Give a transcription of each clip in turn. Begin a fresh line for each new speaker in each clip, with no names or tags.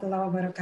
Warahmatullahi wabarakatuh.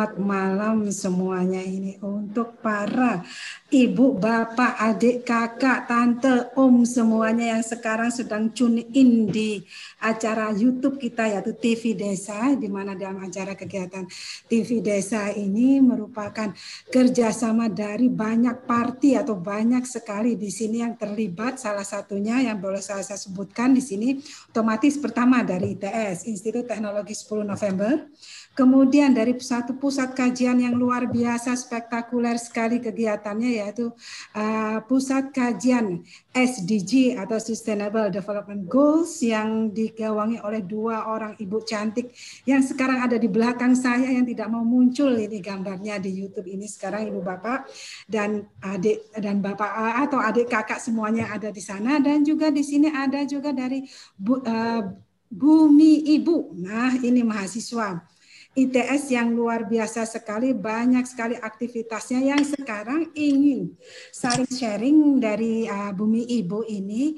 Selamat malam semuanya ini untuk para ibu, bapak, adik, kakak, tante, om semuanya yang sekarang sedang tune in di acara YouTube kita yaitu TV Desa di mana dalam acara kegiatan TV Desa ini merupakan kerjasama dari banyak parti atau banyak sekali di sini yang terlibat. Salah satunya yang boleh saya, saya sebutkan di sini otomatis pertama dari ITS Institut Teknologi 10 November Kemudian dari satu pusat kajian yang luar biasa spektakuler sekali kegiatannya yaitu uh, pusat kajian SDG atau Sustainable Development Goals yang digawangi oleh dua orang ibu cantik yang sekarang ada di belakang saya yang tidak mau muncul ini gambarnya di YouTube ini sekarang ibu bapak dan adik dan bapak uh, atau adik kakak semuanya ada di sana dan juga di sini ada juga dari Bu, uh, Bumi Ibu. Nah, ini mahasiswa ITS yang luar biasa sekali, banyak sekali aktivitasnya yang sekarang ingin saling sharing dari uh, Bumi Ibu ini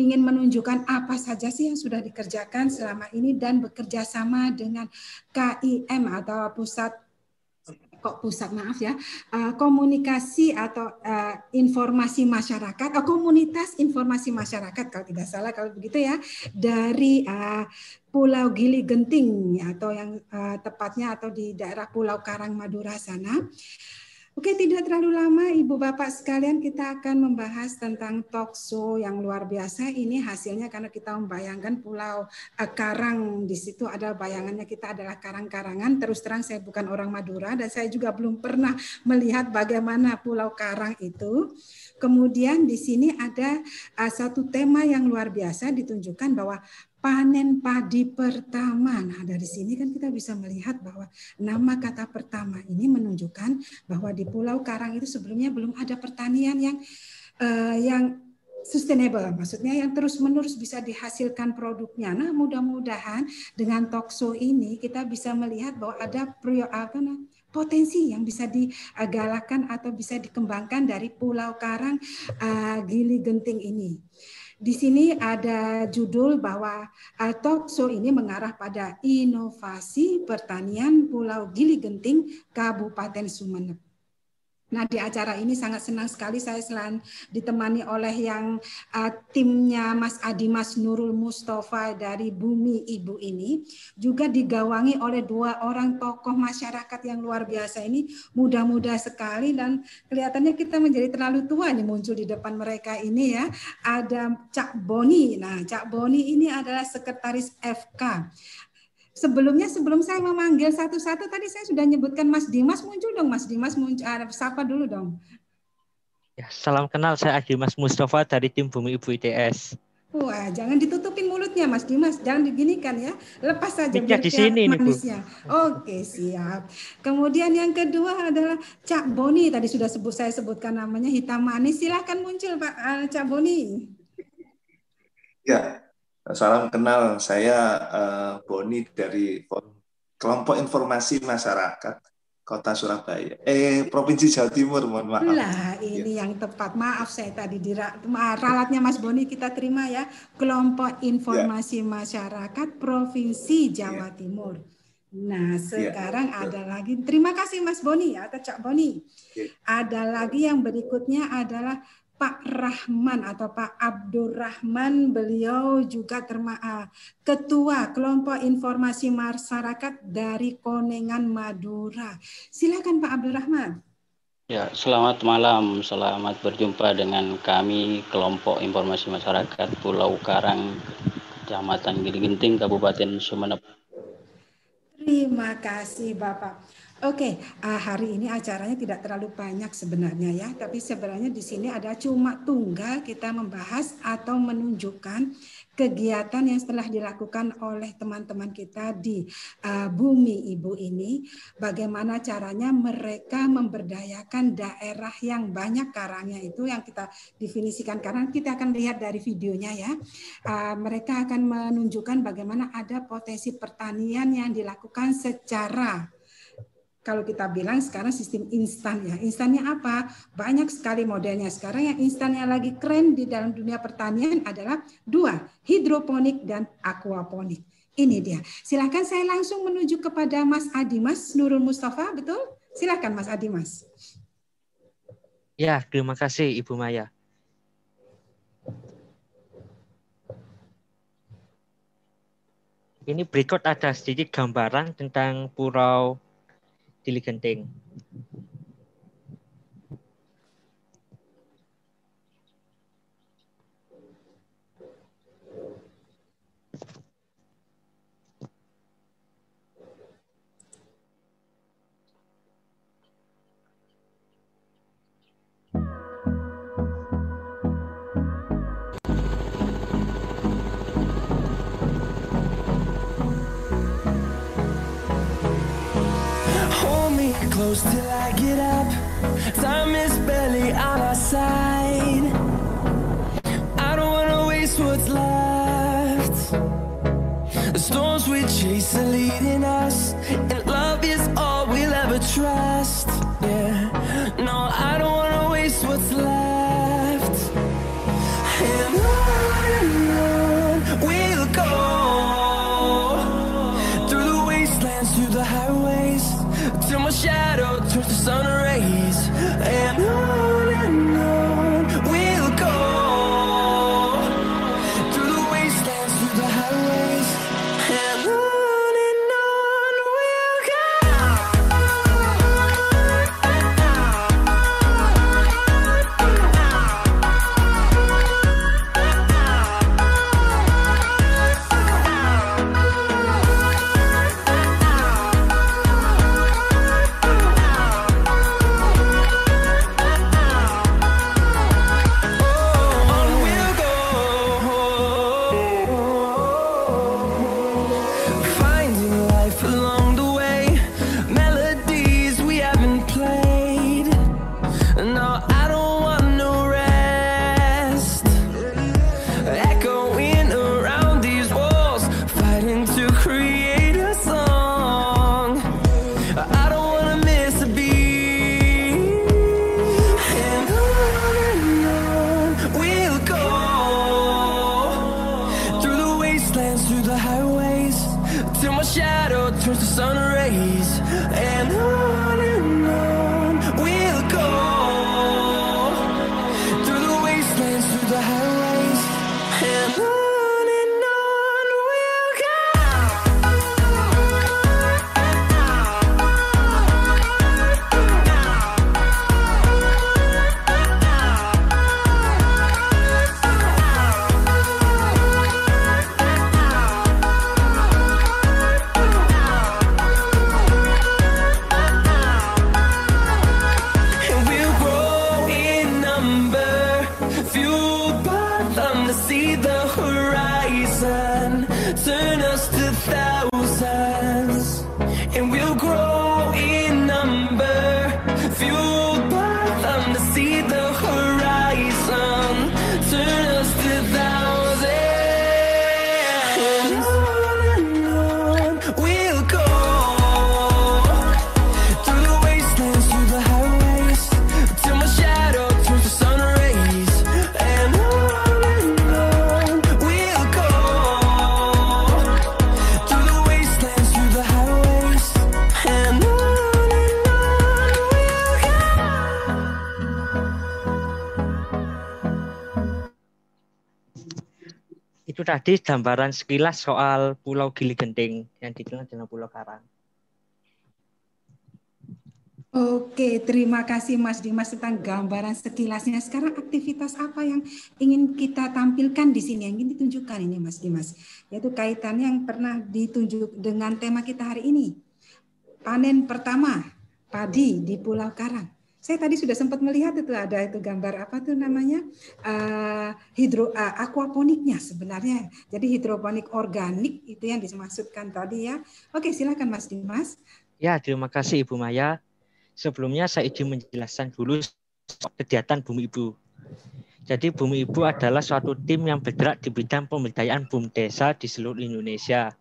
ingin menunjukkan apa saja sih yang sudah dikerjakan selama ini dan bekerja sama dengan KIM atau Pusat kok pusat maaf ya. Uh, komunikasi atau uh, informasi masyarakat uh, komunitas informasi masyarakat kalau tidak salah kalau begitu ya dari Pulau Gili Genting atau yang tepatnya atau di daerah Pulau Karang Madura sana Oke, tidak terlalu lama Ibu Bapak sekalian kita akan membahas tentang talk show yang luar biasa. Ini hasilnya karena kita membayangkan Pulau uh, Karang di situ ada bayangannya kita adalah karang-karangan. Terus terang saya bukan orang Madura dan saya juga belum pernah melihat bagaimana Pulau Karang itu. Kemudian di sini ada uh, satu tema yang luar biasa ditunjukkan bahwa panen padi pertama. Nah, dari sini kan kita bisa melihat bahwa nama kata pertama ini menunjukkan bahwa di Pulau Karang itu sebelumnya belum ada pertanian yang uh, yang sustainable, maksudnya yang terus-menerus bisa dihasilkan produknya. Nah, mudah-mudahan dengan tokso ini kita bisa melihat bahwa ada potensi yang bisa digalakan atau bisa dikembangkan dari Pulau Karang uh, Gili Genting ini. Di sini ada judul bahwa uh, talk show ini mengarah pada inovasi pertanian Pulau Gili Genting, Kabupaten Sumeneb. Nah di acara ini sangat senang sekali saya selain ditemani oleh yang uh, timnya Mas Adi Mas Nurul Mustafa dari Bumi Ibu ini juga digawangi oleh dua orang tokoh masyarakat yang luar biasa ini muda-muda sekali dan kelihatannya kita menjadi terlalu tua nih muncul di depan mereka ini ya ada Cak Boni. Nah Cak Boni ini adalah sekretaris FK sebelumnya sebelum saya memanggil satu-satu tadi saya sudah nyebutkan Mas Dimas muncul dong Mas Dimas muncul uh, sapa dulu dong.
Ya, salam kenal saya Dimas Mustafa dari tim Bumi Ibu ITS.
Wah, jangan ditutupin mulutnya Mas Dimas, jangan diginikan ya. Lepas saja
biar di sini manisnya.
Oke, siap. Kemudian yang kedua adalah Cak Boni, tadi sudah sebut saya sebutkan namanya hitam manis. Silahkan muncul Pak uh, Cak Boni.
Ya, Salam kenal, saya uh, Boni dari kelompok informasi masyarakat Kota Surabaya. Eh, Provinsi Jawa Timur, mohon maaf.
Lah, ini ya. yang tepat. Maaf saya tadi di ralatnya Mas Boni kita terima ya. Kelompok informasi ya. masyarakat Provinsi Jawa ya. Timur. Nah, ya, sekarang ya, ada lagi. Terima kasih Mas Boni atau Cak Boni. Ya. Ada lagi yang berikutnya adalah Pak Rahman atau Pak Abdurrahman beliau juga terma uh, ketua kelompok informasi masyarakat dari Konengan Madura. Silakan Pak Abdurrahman.
Ya, selamat malam. Selamat berjumpa dengan kami kelompok informasi masyarakat Pulau Karang, Kecamatan Gili Kabupaten Sumeneb.
Terima kasih Bapak. Oke, uh, hari ini acaranya tidak terlalu banyak sebenarnya ya, tapi sebenarnya di sini ada cuma tunggal kita membahas atau menunjukkan kegiatan yang setelah dilakukan oleh teman-teman kita di uh, bumi ibu ini, bagaimana caranya mereka memberdayakan daerah yang banyak karangnya itu yang kita definisikan. Karena kita akan lihat dari videonya ya, uh, mereka akan menunjukkan bagaimana ada potensi pertanian yang dilakukan secara kalau kita bilang sekarang sistem instan ya. Instannya apa? Banyak sekali modelnya. Sekarang yang instannya lagi keren di dalam dunia pertanian adalah dua, hidroponik dan aquaponik. Ini dia. Silakan saya langsung menuju kepada Mas Adimas Nurul Mustafa, betul? Silakan Mas Adimas.
Ya, terima kasih Ibu Maya. Ini berikut ada sedikit gambaran tentang Pulau Dili Genting.
Close till I get up. Time is barely on our side. I don't wanna waste what's left. The storms we chase are leading us, and love is all we'll ever trust. Yeah, no, I don't wanna
tadi gambaran sekilas soal Pulau Gili Genting yang dikenal dengan Pulau Karang.
Oke, terima kasih Mas Dimas tentang gambaran sekilasnya. Sekarang aktivitas apa yang ingin kita tampilkan di sini, yang ingin ditunjukkan ini Mas Dimas? Yaitu kaitannya yang pernah ditunjuk dengan tema kita hari ini. Panen pertama, padi di Pulau Karang. Saya tadi sudah sempat melihat itu ada itu gambar apa tuh namanya Eh, hidro eh, aquaponiknya sebenarnya. Jadi hidroponik organik itu yang dimaksudkan tadi ya. Oke, silakan Mas Dimas.
Ya, terima kasih Ibu Maya. Sebelumnya saya izin menjelaskan dulu kegiatan Bumi Ibu. Jadi Bumi Ibu adalah suatu tim yang bergerak di bidang pemberdayaan BUM desa di seluruh Indonesia.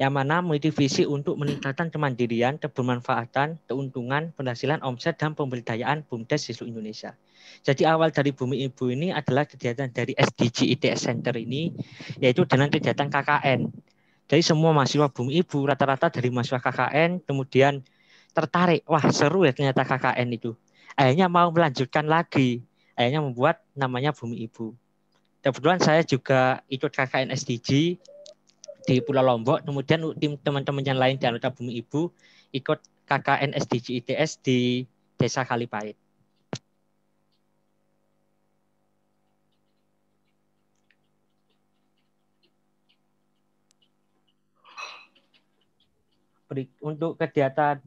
Yang mana memiliki visi untuk meningkatkan kemandirian, kebermanfaatan, keuntungan, penghasilan, omset, dan pemberdayaan BUMDes di seluruh Indonesia. Jadi awal dari Bumi Ibu ini adalah kegiatan dari SDG ITS Center ini, yaitu dengan kegiatan KKN. Jadi semua mahasiswa Bumi Ibu rata-rata dari mahasiswa KKN kemudian tertarik, wah seru ya ternyata KKN itu. Akhirnya mau melanjutkan lagi, akhirnya membuat namanya Bumi Ibu. Kebetulan saya juga ikut KKN SDG di Pulau Lombok. Kemudian tim teman-teman yang lain di anggota Bumi Ibu ikut KKN SDG ITS di Desa Kalipait. Untuk kegiatan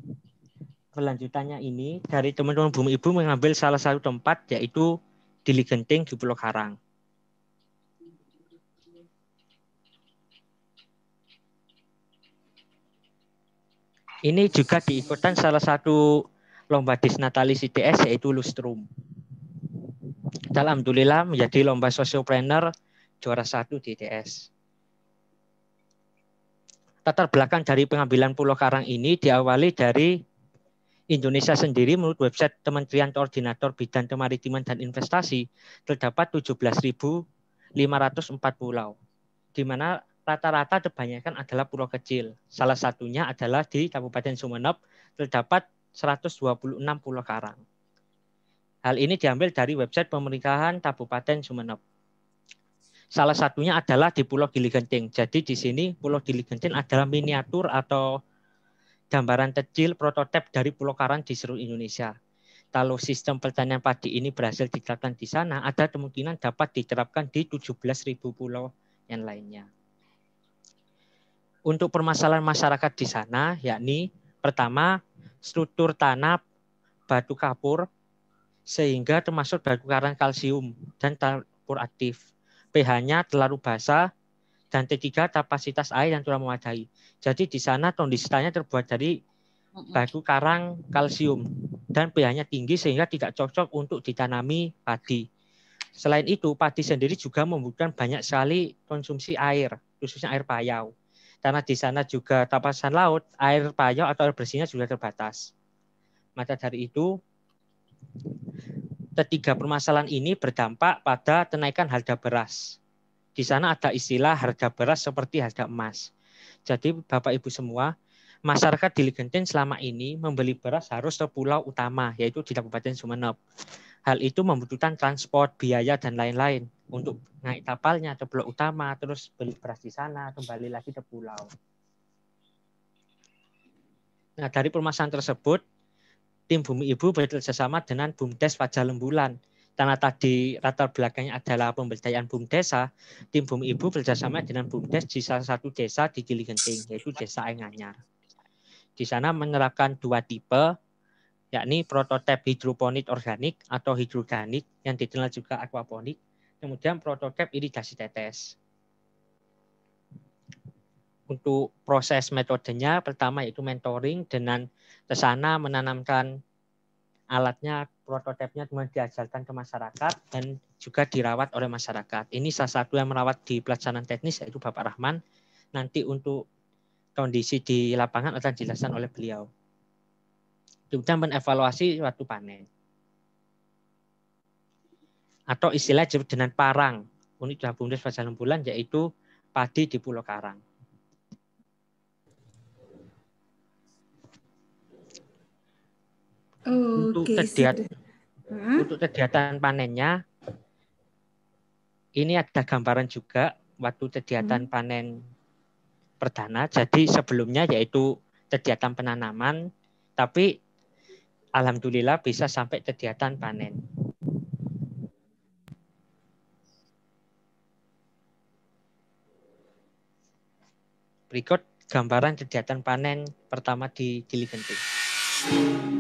kelanjutannya ini dari teman-teman Bumi Ibu mengambil salah satu tempat yaitu di Ligenting di Pulau Karang. Ini juga diikutkan salah satu lomba disnatalis ITS yaitu Lustrum. Alhamdulillah menjadi lomba sosiopreneur juara satu di ITS. Latar belakang dari pengambilan Pulau Karang ini diawali dari Indonesia sendiri menurut website Kementerian Koordinator Bidang Kemaritiman dan Investasi terdapat 17.504 pulau, di mana rata-rata kebanyakan adalah pulau kecil. Salah satunya adalah di Kabupaten Sumeneb terdapat 126 pulau karang. Hal ini diambil dari website pemerintahan Kabupaten Sumeneb. Salah satunya adalah di Pulau Gili Genting. Jadi di sini Pulau Gili Genting adalah miniatur atau gambaran kecil prototipe dari Pulau Karang di seluruh Indonesia. Kalau sistem pertanian padi ini berhasil diterapkan di sana, ada kemungkinan dapat diterapkan di 17.000 pulau yang lainnya untuk permasalahan masyarakat di sana, yakni pertama struktur tanah batu kapur sehingga termasuk batu karang kalsium dan kapur aktif. pH-nya terlalu basah dan ketiga kapasitas air yang kurang memadai. Jadi di sana kondisinya terbuat dari batu karang kalsium dan pH-nya tinggi sehingga tidak cocok untuk ditanami padi. Selain itu, padi sendiri juga membutuhkan banyak sekali konsumsi air, khususnya air payau karena di sana juga tapasan laut, air payau atau air bersihnya juga terbatas. Maka dari itu, ketiga permasalahan ini berdampak pada kenaikan harga beras. Di sana ada istilah harga beras seperti harga emas. Jadi Bapak Ibu semua, masyarakat di Ligenten selama ini membeli beras harus ke pulau utama, yaitu di Kabupaten Sumeneb. Hal itu membutuhkan transport, biaya, dan lain-lain untuk naik kapalnya ke pulau utama, terus beli beras di sana, kembali lagi ke pulau. Nah, dari permasalahan tersebut, tim Bumi Ibu bekerjasama dengan BUMDes Fajar Lembulan. Karena tadi latar belakangnya adalah pemberdayaan BUM Desa, tim Bumi Ibu bekerjasama dengan BUMDes di salah satu desa di Gili Genting, yaitu Desa Enganyar. Di sana menerapkan dua tipe yakni prototipe hidroponik organik atau hidroganik yang dikenal juga aquaponik, kemudian prototipe irigasi tetes. Untuk proses metodenya pertama yaitu mentoring dengan ke sana menanamkan alatnya, prototipenya kemudian diajarkan ke masyarakat dan juga dirawat oleh masyarakat. Ini salah satu yang merawat di pelaksanaan teknis yaitu Bapak Rahman. Nanti untuk kondisi di lapangan akan dijelaskan oleh beliau kemudian menevaluasi waktu panen. Atau istilah disebut dengan parang, unit bumdes pada enam bulan, yaitu padi di Pulau Karang.
Oh,
untuk,
okay,
kegiatan, untuk kegiatan panennya, ini ada gambaran juga waktu kegiatan hmm. panen perdana. Jadi sebelumnya yaitu kegiatan penanaman, tapi alhamdulillah bisa sampai kegiatan panen. Berikut gambaran kegiatan panen pertama di Gili Genting.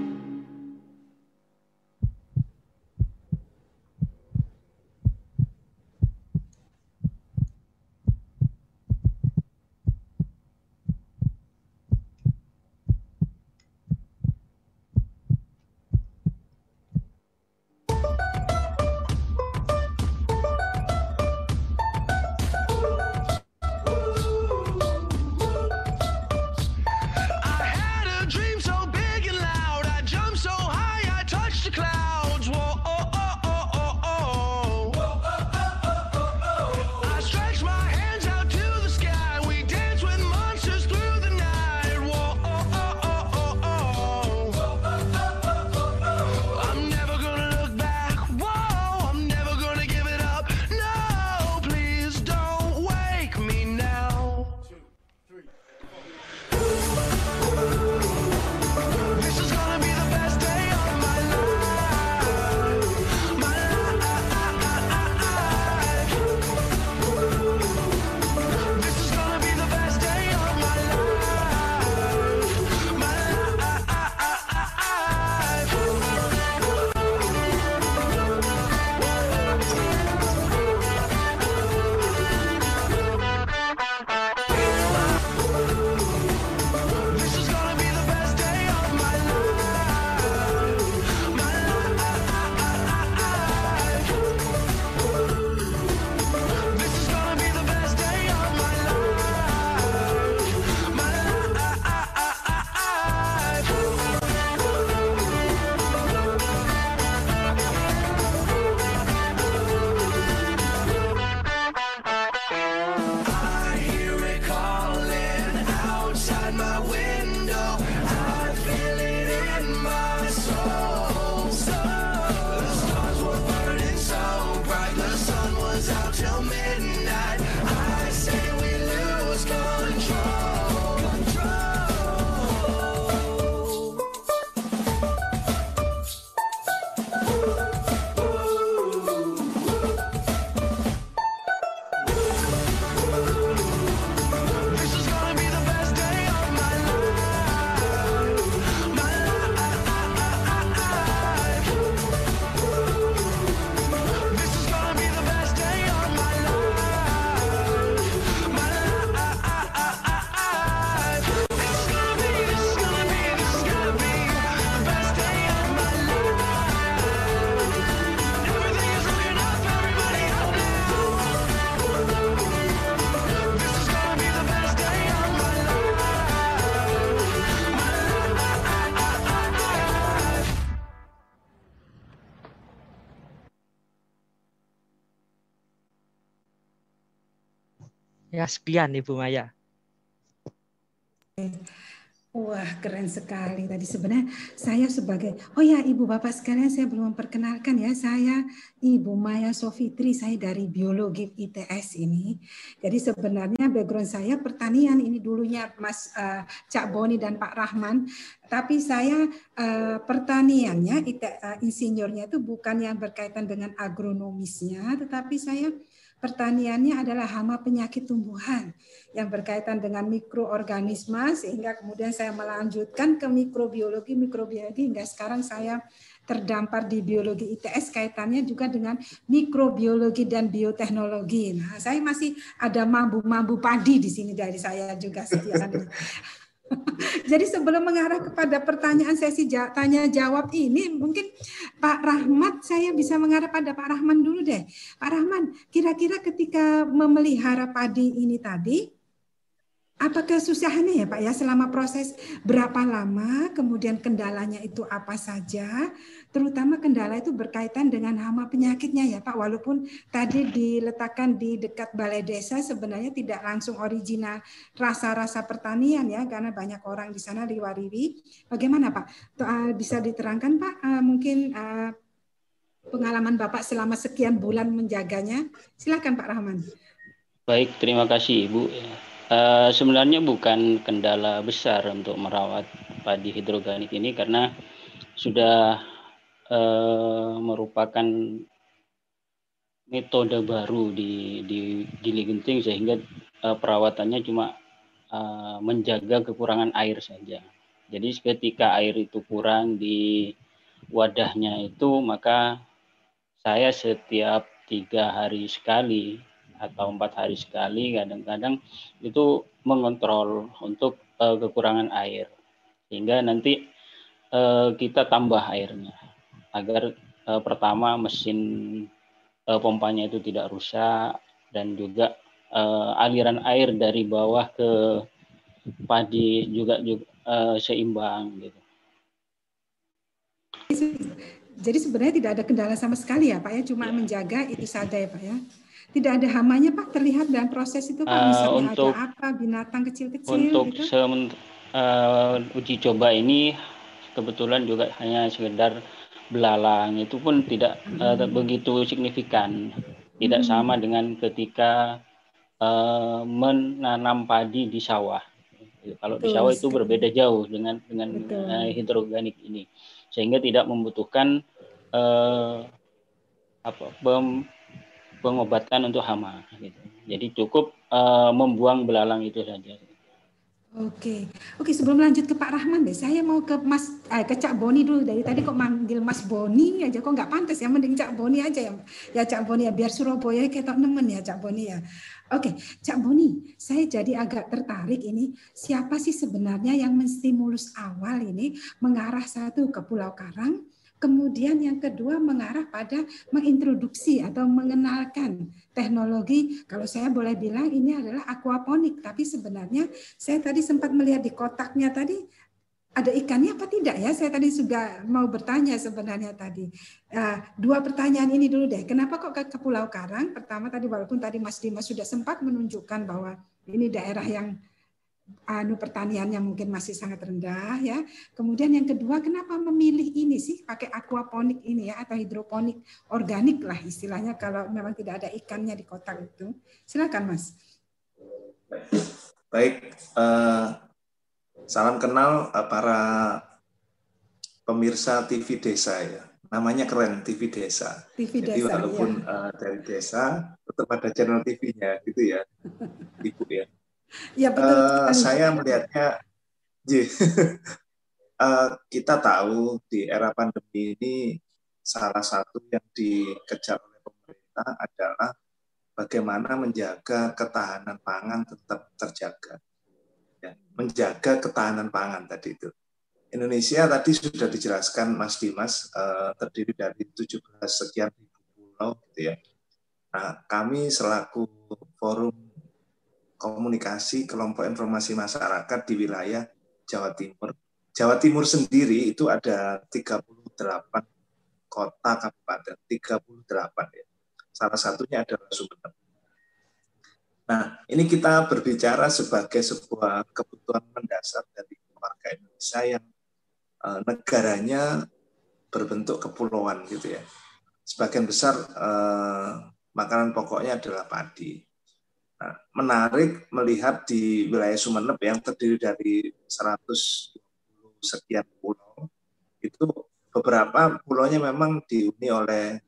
Ya sekian Ibu Maya.
Wah, keren sekali tadi sebenarnya saya sebagai oh ya Ibu Bapak sekalian saya belum memperkenalkan ya saya Ibu Maya Sofitri saya dari biologi ITS ini. Jadi sebenarnya background saya pertanian ini dulunya Mas uh, Cak Boni dan Pak Rahman, tapi saya uh, pertaniannya uh, insinyurnya itu bukan yang berkaitan dengan agronomisnya, tetapi saya pertaniannya adalah hama penyakit tumbuhan yang berkaitan dengan mikroorganisme sehingga kemudian saya melanjutkan ke mikrobiologi mikrobiologi hingga sekarang saya terdampar di biologi ITS kaitannya juga dengan mikrobiologi dan bioteknologi. Nah, saya masih ada mambu-mambu padi di sini dari saya juga setiap Jadi sebelum mengarah kepada pertanyaan sesi tanya jawab ini, mungkin Pak Rahmat saya bisa mengarah pada Pak Rahman dulu deh. Pak Rahman, kira-kira ketika memelihara padi ini tadi, apa kesusahannya ya Pak ya selama proses berapa lama, kemudian kendalanya itu apa saja, terutama kendala itu berkaitan dengan hama penyakitnya ya Pak. Walaupun tadi diletakkan di dekat balai desa sebenarnya tidak langsung original rasa-rasa pertanian ya karena banyak orang di sana liwariwi. Bagaimana Pak? Eh, bisa diterangkan Pak eh, mungkin eh, pengalaman Bapak selama sekian bulan menjaganya? Silakan Pak Rahman.
Baik, terima kasih Ibu. Uh, sebenarnya bukan kendala besar untuk merawat padi hidroganik ini karena sudah uh, merupakan metode baru di di Gili Genting sehingga uh, perawatannya cuma uh, menjaga kekurangan air saja. Jadi ketika air itu kurang di wadahnya itu maka saya setiap tiga hari sekali atau empat hari sekali kadang-kadang itu mengontrol untuk uh, kekurangan air sehingga nanti uh, kita tambah airnya agar uh, pertama mesin uh, pompanya itu tidak rusak dan juga uh, aliran air dari bawah ke padi juga juga uh, seimbang gitu.
Jadi sebenarnya tidak ada kendala sama sekali ya Pak ya, cuma ya. menjaga itu saja ya Pak ya. Tidak ada hamanya Pak terlihat dalam proses itu Pak. Eh, Misalnya untuk, ada apa binatang kecil-kecil
Untuk gitu? uh, uji coba ini kebetulan juga hanya sekedar belalang itu pun tidak uh, begitu signifikan. Tidak hmm. sama dengan ketika uh, menanam padi di sawah. Kalau Betul, di sawah itu berbeda jauh dengan dengan uh, hidroganik ini, sehingga tidak membutuhkan uh, apa bem, pengobatan untuk hama. Gitu. Jadi cukup uh, membuang belalang itu saja.
Oke, oke sebelum lanjut ke Pak Rahman deh, saya mau ke Mas eh, ke Cak Boni dulu dari tadi kok manggil Mas Boni aja kok nggak pantas ya, mending Cak Boni aja ya, ya Cak Boni ya biar Surabaya kayak nemen ya Cak Boni ya. Oke, Cak Boni, saya jadi agak tertarik ini siapa sih sebenarnya yang menstimulus awal ini mengarah satu ke Pulau Karang, Kemudian yang kedua mengarah pada mengintroduksi atau mengenalkan teknologi, kalau saya boleh bilang ini adalah aquaponik, tapi sebenarnya saya tadi sempat melihat di kotaknya tadi ada ikannya apa tidak ya? Saya tadi juga mau bertanya sebenarnya tadi. Uh, dua pertanyaan ini dulu deh. Kenapa kok ke Pulau Karang? Pertama tadi walaupun tadi Mas Dimas sudah sempat menunjukkan bahwa ini daerah yang anu pertaniannya mungkin masih sangat rendah ya. Kemudian yang kedua kenapa memilih ini sih pakai aquaponik ini ya atau hidroponik organik lah istilahnya kalau memang tidak ada ikannya di kotak itu. Silakan Mas.
Baik, uh, salam kenal uh, para pemirsa TV Desa ya. Namanya keren TV Desa. TV Jadi Desa, walaupun ya. uh, dari desa tetap ada channel TV-nya gitu ya, Ibu ya. Ya, betul uh, saya melihatnya, uh, kita tahu di era pandemi ini salah satu yang dikejar oleh pemerintah adalah bagaimana menjaga ketahanan pangan tetap terjaga. Ya, menjaga ketahanan pangan tadi itu. Indonesia tadi sudah dijelaskan Mas Dimas uh, terdiri dari 17 sekian ribu pulau gitu ya. Nah, kami selaku forum komunikasi kelompok informasi masyarakat di wilayah Jawa Timur. Jawa Timur sendiri itu ada 38 kota kabupaten, 38 ya. Salah satunya adalah Sumeneb. Nah, ini kita berbicara sebagai sebuah kebutuhan mendasar dari warga Indonesia yang uh, negaranya berbentuk kepulauan gitu ya. Sebagian besar uh, makanan pokoknya adalah padi. Menarik melihat di wilayah Sumeneb yang terdiri dari 100 sekian pulau, itu beberapa pulaunya memang dihuni oleh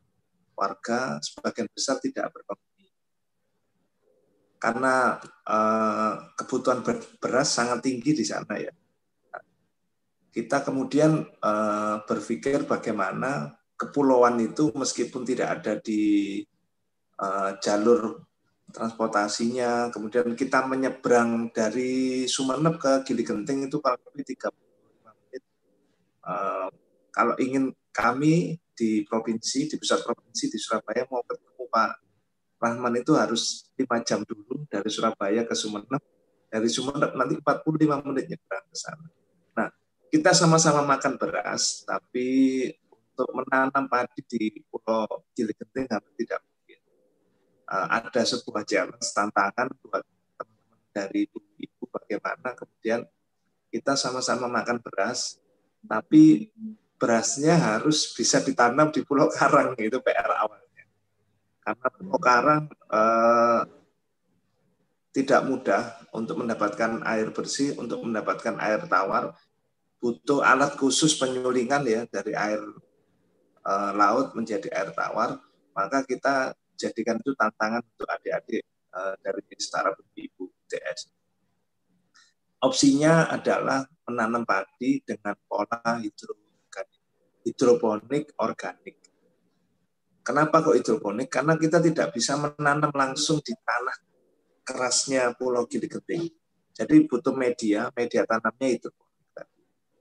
warga sebagian besar tidak berpenghuni. Karena eh, kebutuhan beras sangat tinggi di sana ya. Kita kemudian eh, berpikir bagaimana kepulauan itu meskipun tidak ada di eh, jalur transportasinya, kemudian kita menyeberang dari Sumeneb ke Gili Genting itu kurang lebih 35 menit. Eh, kalau ingin kami di provinsi, di pusat provinsi di Surabaya mau ketemu Pak Rahman itu harus lima jam dulu dari Surabaya ke Sumeneb. Dari Sumeneb nanti 45 menit nyebrang ke sana. Nah, kita sama-sama makan beras, tapi untuk menanam padi di Pulau Gili Genting hampir tidak. Uh, ada sebuah challenge, tantangan buat teman-teman dari ibu-ibu bagaimana kemudian kita sama-sama makan beras, tapi berasnya harus bisa ditanam di Pulau Karang itu PR awalnya. Karena Pulau Karang eh, tidak mudah untuk mendapatkan air bersih, untuk mendapatkan air tawar, butuh alat khusus penyulingan ya dari air eh, laut menjadi air tawar. Maka kita jadikan itu tantangan untuk adik-adik eh, dari Setara Ibu TS. Opsinya adalah menanam padi dengan pola hidro hidroponik organik. Kenapa kok hidroponik? Karena kita tidak bisa menanam langsung di tanah kerasnya Pulau Gili Genting. Jadi butuh media, media tanamnya hidroponik.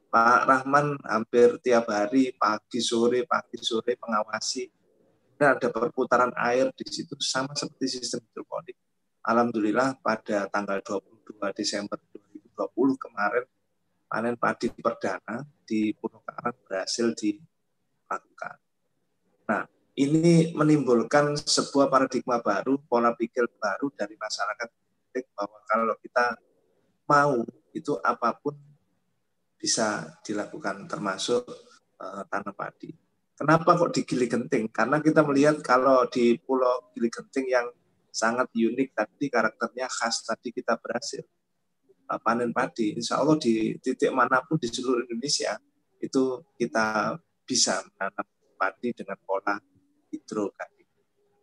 Pak Rahman hampir tiap hari, pagi sore, pagi sore mengawasi. Dan ada perputaran air di situ sama seperti sistem hidroponik. Alhamdulillah pada tanggal 22 Desember 2020 kemarin panen padi perdana di Pulau Karang berhasil dilakukan. Nah, ini menimbulkan sebuah paradigma baru, pola pikir baru dari masyarakat bahwa kalau kita mau itu apa pun bisa dilakukan termasuk uh, tanam padi. Kenapa kok di Gili Genting? Karena kita melihat kalau di Pulau Gili Genting yang sangat unik tadi karakternya khas tadi kita berhasil Uh, panen padi, insya Allah di titik mana pun di seluruh Indonesia itu kita bisa menanam padi dengan pola hidrokanik.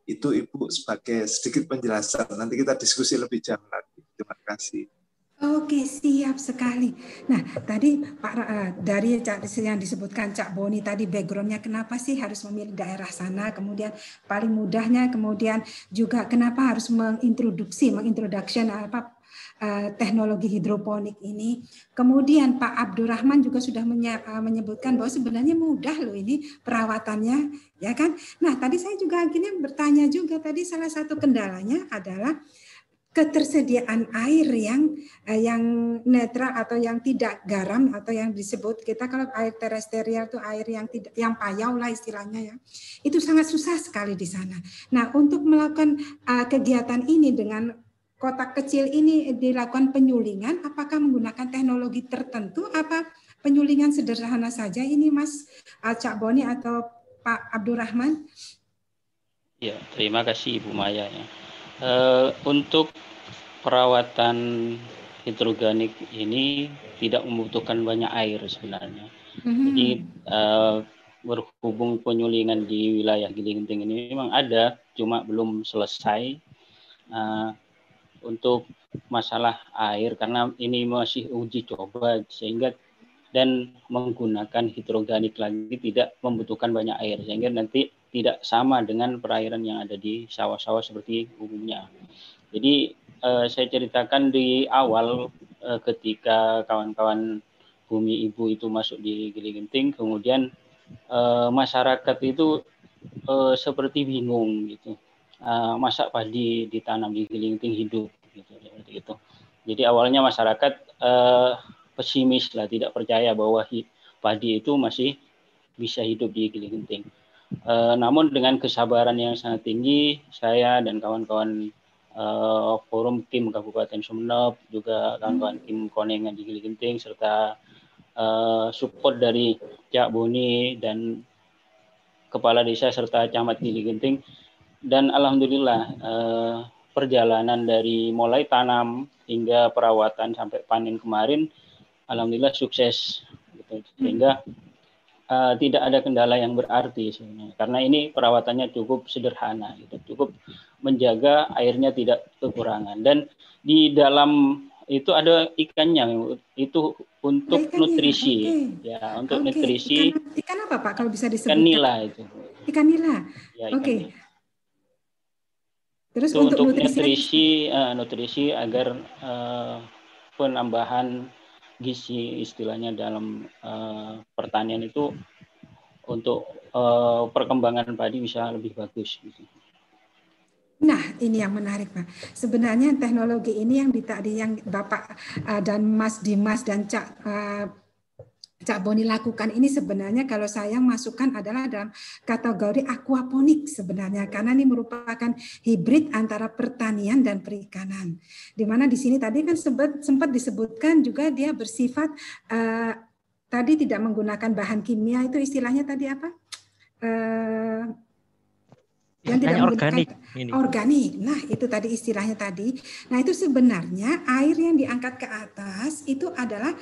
Itu Ibu sebagai sedikit penjelasan. Nanti kita diskusi lebih jauh lagi. Terima kasih.
Oke, siap sekali. Nah, tadi Pak uh, dari yang disebutkan Cak Boni tadi backgroundnya kenapa sih harus memilih daerah sana, kemudian paling mudahnya, kemudian juga kenapa harus mengintroduksi, mengintroduction apa Eh, teknologi hidroponik ini. Kemudian Pak Abdurrahman juga sudah eh, menyebutkan bahwa sebenarnya mudah loh ini perawatannya, ya kan? Nah, tadi saya juga akhirnya bertanya juga tadi salah satu kendalanya adalah ketersediaan air yang eh, yang netral atau yang tidak garam atau yang disebut kita kalau air terestrial itu air yang tidak yang payau lah istilahnya ya itu sangat susah sekali di sana. Nah untuk melakukan uh, kegiatan ini dengan kotak kecil ini dilakukan penyulingan, apakah menggunakan teknologi tertentu apa penyulingan sederhana saja ini Mas Cak Boni atau Pak Abdurrahman?
Ya, terima kasih Ibu Maya ya. E, untuk perawatan hidroganik ini tidak membutuhkan banyak air sebenarnya. Mm-hmm. Jadi e, berhubung penyulingan di wilayah Giling ini memang ada, cuma belum selesai. Uh, untuk masalah air karena ini masih uji coba sehingga dan menggunakan hidroganik lagi tidak membutuhkan banyak air sehingga nanti tidak sama dengan perairan yang ada di sawah-sawah seperti umumnya. Jadi eh, saya ceritakan di awal eh, ketika kawan-kawan bumi ibu itu masuk di Gili Genting, kemudian eh, masyarakat itu eh, seperti bingung gitu uh, masak padi ditanam di Gilinting hidup gitu seperti itu. Jadi awalnya masyarakat uh, pesimis lah, tidak percaya bahwa padi itu masih bisa hidup di Gilinting. Uh, namun dengan kesabaran yang sangat tinggi, saya dan kawan-kawan uh, forum Kim Kabupaten Sumeneb, juga kawan-kawan Kim Konengan di Gili Genting, serta uh, support dari Cak Boni dan Kepala Desa serta Camat Gili Genting. Dan Alhamdulillah perjalanan dari mulai tanam hingga perawatan sampai panen kemarin, Alhamdulillah sukses. Gitu. Sehingga uh, tidak ada kendala yang berarti sebenarnya karena ini perawatannya cukup sederhana gitu. Cukup menjaga airnya tidak kekurangan. Dan di dalam itu ada ikannya itu untuk ikan nutrisi.
okay.
ya untuk okay. nutrisi.
Ikan, ikan apa pak kalau bisa disebut
ikan nila itu.
Ikan nila? Ya, oke. okay.
terus itu untuk, untuk nutrisi nutrisi, uh, nutrisi agar uh, penambahan gizi istilahnya dalam uh, pertanian itu untuk uh, perkembangan padi bisa lebih bagus. Gitu.
Nah, ini yang menarik, Pak. Sebenarnya teknologi ini yang tadi yang Bapak uh, dan Mas Dimas dan Cak uh, Cak Boni lakukan ini sebenarnya kalau saya masukkan adalah dalam kategori aquaponik sebenarnya karena ini merupakan hibrid antara pertanian dan perikanan. Di mana di sini tadi kan sempat sempat disebutkan juga dia bersifat uh, tadi tidak menggunakan bahan kimia itu istilahnya tadi apa? Uh,
yang tidak organik.
Ini. Organik. Nah, itu tadi istilahnya tadi. Nah, itu sebenarnya air yang diangkat ke atas itu adalah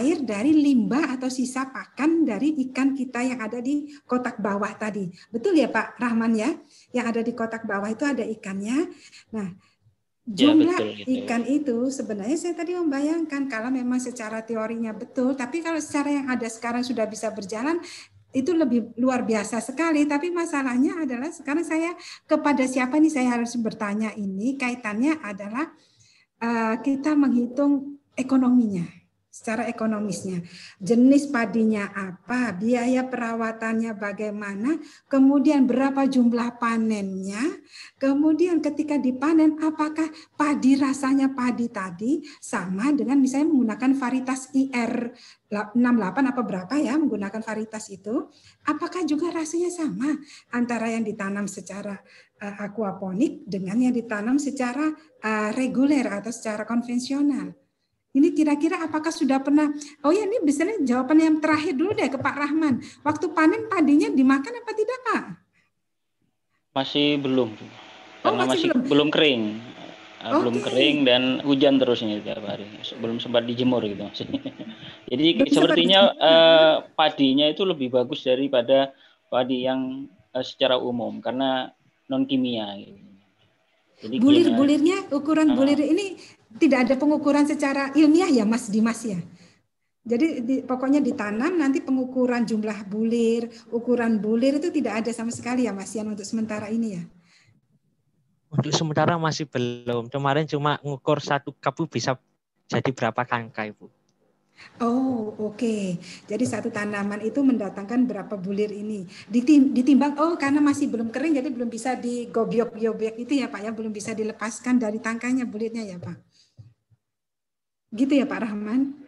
air dari limbah atau sisa pakan dari ikan kita yang ada di kotak bawah tadi. Betul ya, Pak Rahman ya? Yang ada di kotak bawah itu ada ikannya. Nah, ya, jumlah ya, betul, ikan itu sebenarnya saya tadi membayangkan kalau memang secara teorinya betul, tapi kalau secara yang ada sekarang sudah bisa berjalan, itu lebih luar biasa sekali. Tapi masalahnya adalah sekarang saya kepada siapa nih saya harus bertanya ini kaitannya adalah uh, kita menghitung ekonominya secara ekonomisnya. Jenis padinya apa, biaya perawatannya bagaimana, kemudian berapa jumlah panennya, kemudian ketika dipanen apakah padi rasanya padi tadi sama dengan misalnya menggunakan varietas IR 68 apa berapa ya menggunakan varietas itu, apakah juga rasanya sama antara yang ditanam secara uh, aquaponik dengan yang ditanam secara uh, reguler atau secara konvensional. Ini kira-kira apakah sudah pernah, oh ya ini misalnya jawaban yang terakhir dulu deh ke Pak Rahman. Waktu panen padinya dimakan apa tidak Pak?
Masih belum. Oh, Karena oh, masih, masih belum. belum kering. Okay. Ah, belum kering dan hujan terus ini tiap hari. Belum sempat dijemur gitu. Jadi belum sepertinya uh, padinya itu lebih bagus daripada padi yang uh, secara umum karena non kimia gitu.
bulir-bulirnya ukuran uh, bulir ini tidak ada pengukuran secara ilmiah ya Mas Dimas ya. Jadi di, pokoknya ditanam nanti pengukuran jumlah bulir, ukuran bulir itu tidak ada sama sekali ya Mas Yan untuk sementara ini ya.
Untuk sementara masih belum. Kemarin cuma ngukur satu kapu bisa jadi berapa kangka Ibu.
Oh, oke. Okay. Jadi satu tanaman itu mendatangkan berapa bulir ini. Ditimbang, oh karena masih belum kering, jadi belum bisa digobiok-gobiok itu ya Pak ya, belum bisa dilepaskan dari tangkainya bulirnya ya Pak. Gitu ya Pak Rahman?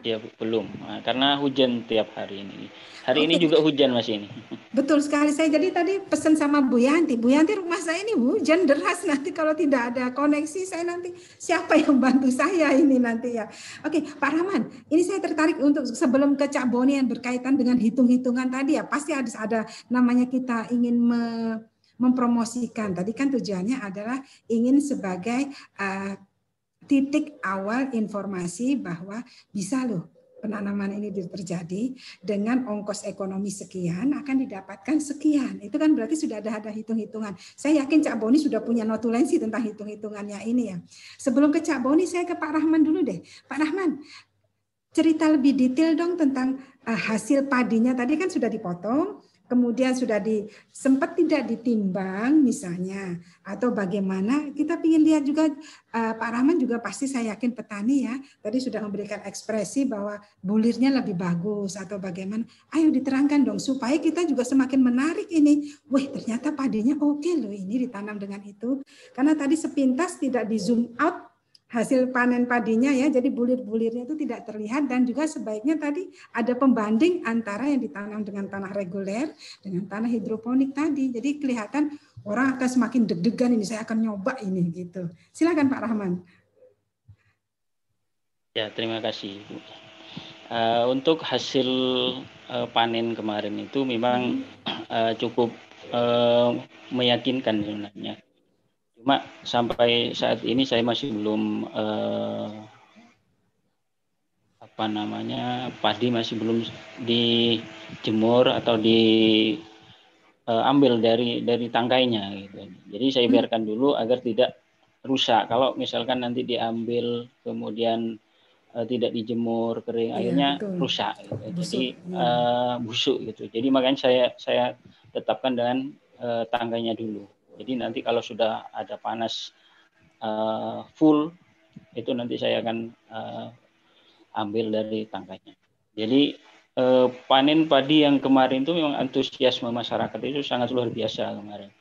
Ya, belum, nah, karena hujan tiap hari ini. Hari Oke. ini juga hujan Mas ini.
Betul sekali. Saya jadi tadi pesan sama Bu Yanti. Bu Yanti rumah saya ini hujan deras nanti kalau tidak ada koneksi saya nanti siapa yang bantu saya ini nanti ya. Oke, Pak Rahman, ini saya tertarik untuk sebelum ke Cak Boni yang berkaitan dengan hitung-hitungan tadi ya. Pasti ada ada namanya kita ingin me, mempromosikan. Tadi kan tujuannya adalah ingin sebagai uh, titik awal informasi bahwa bisa loh penanaman ini terjadi dengan ongkos ekonomi sekian akan didapatkan sekian. Itu kan berarti sudah ada ada hitung-hitungan. Saya yakin Cak Boni sudah punya notulensi tentang hitung-hitungannya ini ya. Sebelum ke Cak Boni saya ke Pak Rahman dulu deh. Pak Rahman, cerita lebih detail dong tentang uh, hasil padinya tadi kan sudah dipotong, kemudian sudah di sempat tidak ditimbang misalnya atau bagaimana kita ingin lihat juga uh, Pak Rahman juga pasti saya yakin petani ya tadi sudah memberikan ekspresi bahwa bulirnya lebih bagus atau bagaimana. Ayo diterangkan dong supaya kita juga semakin menarik ini. Wah ternyata padinya oke loh ini ditanam dengan itu. Karena tadi sepintas tidak di zoom out hasil panen padinya ya. Jadi bulir-bulirnya itu tidak terlihat dan juga sebaiknya tadi ada pembanding antara yang ditanam dengan tanah reguler dengan tanah hidroponik tadi. Jadi kelihatan orang akan semakin deg-degan ini saya akan nyoba ini gitu. Silakan Pak Rahman.
Ya, terima kasih. Uh, untuk hasil uh, panen kemarin itu memang uh, cukup uh, meyakinkan sebenarnya Cuma sampai saat ini saya masih belum eh, apa namanya padi masih belum dijemur atau diambil eh, dari dari tangkainya gitu. Jadi saya hmm. biarkan dulu agar tidak rusak. Kalau misalkan nanti diambil kemudian uh, tidak dijemur kering iya, akhirnya betul. rusak gitu. busuk, jadi ya. busuk gitu jadi makanya saya saya tetapkan dengan uh, tangkainya dulu jadi nanti kalau sudah ada panas uh, full itu nanti saya akan uh, ambil dari tangkainya. Jadi uh, panen padi yang kemarin itu memang antusiasme masyarakat itu sangat luar biasa kemarin.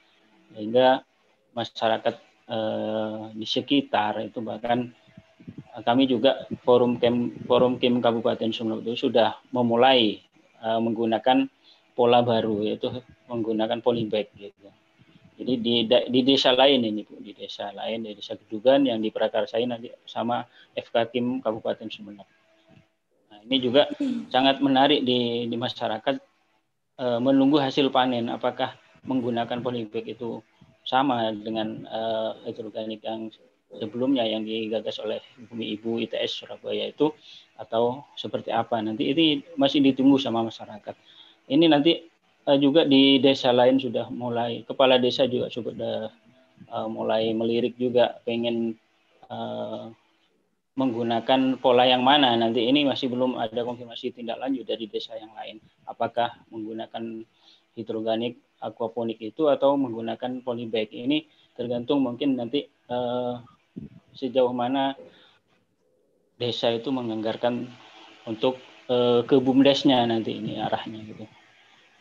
Sehingga masyarakat uh, di sekitar itu bahkan kami juga forum kem forum kim Kabupaten Sumeneb itu sudah memulai uh, menggunakan pola baru yaitu menggunakan polybag gitu. Jadi di, di desa lain ini Bu, di desa lain, di desa Gedugan yang diprakarsai nanti sama FK Kim Kabupaten Sumeneb. Nah, ini juga sangat menarik di, di masyarakat e, menunggu hasil panen apakah menggunakan polybag itu sama dengan e, hidroganik yang sebelumnya yang digagas oleh Bumi Ibu ITS Surabaya itu atau seperti apa nanti ini masih ditunggu sama masyarakat. Ini nanti uh, juga di desa lain sudah mulai kepala desa juga sudah uh, mulai melirik juga pengen uh, menggunakan pola yang mana. Nanti ini masih belum ada konfirmasi tindak lanjut dari desa yang lain. Apakah menggunakan hidroganik aquaponik itu atau menggunakan polybag? Ini tergantung mungkin nanti uh, sejauh mana desa itu menganggarkan untuk uh, ke bumdesnya nanti ini arahnya gitu.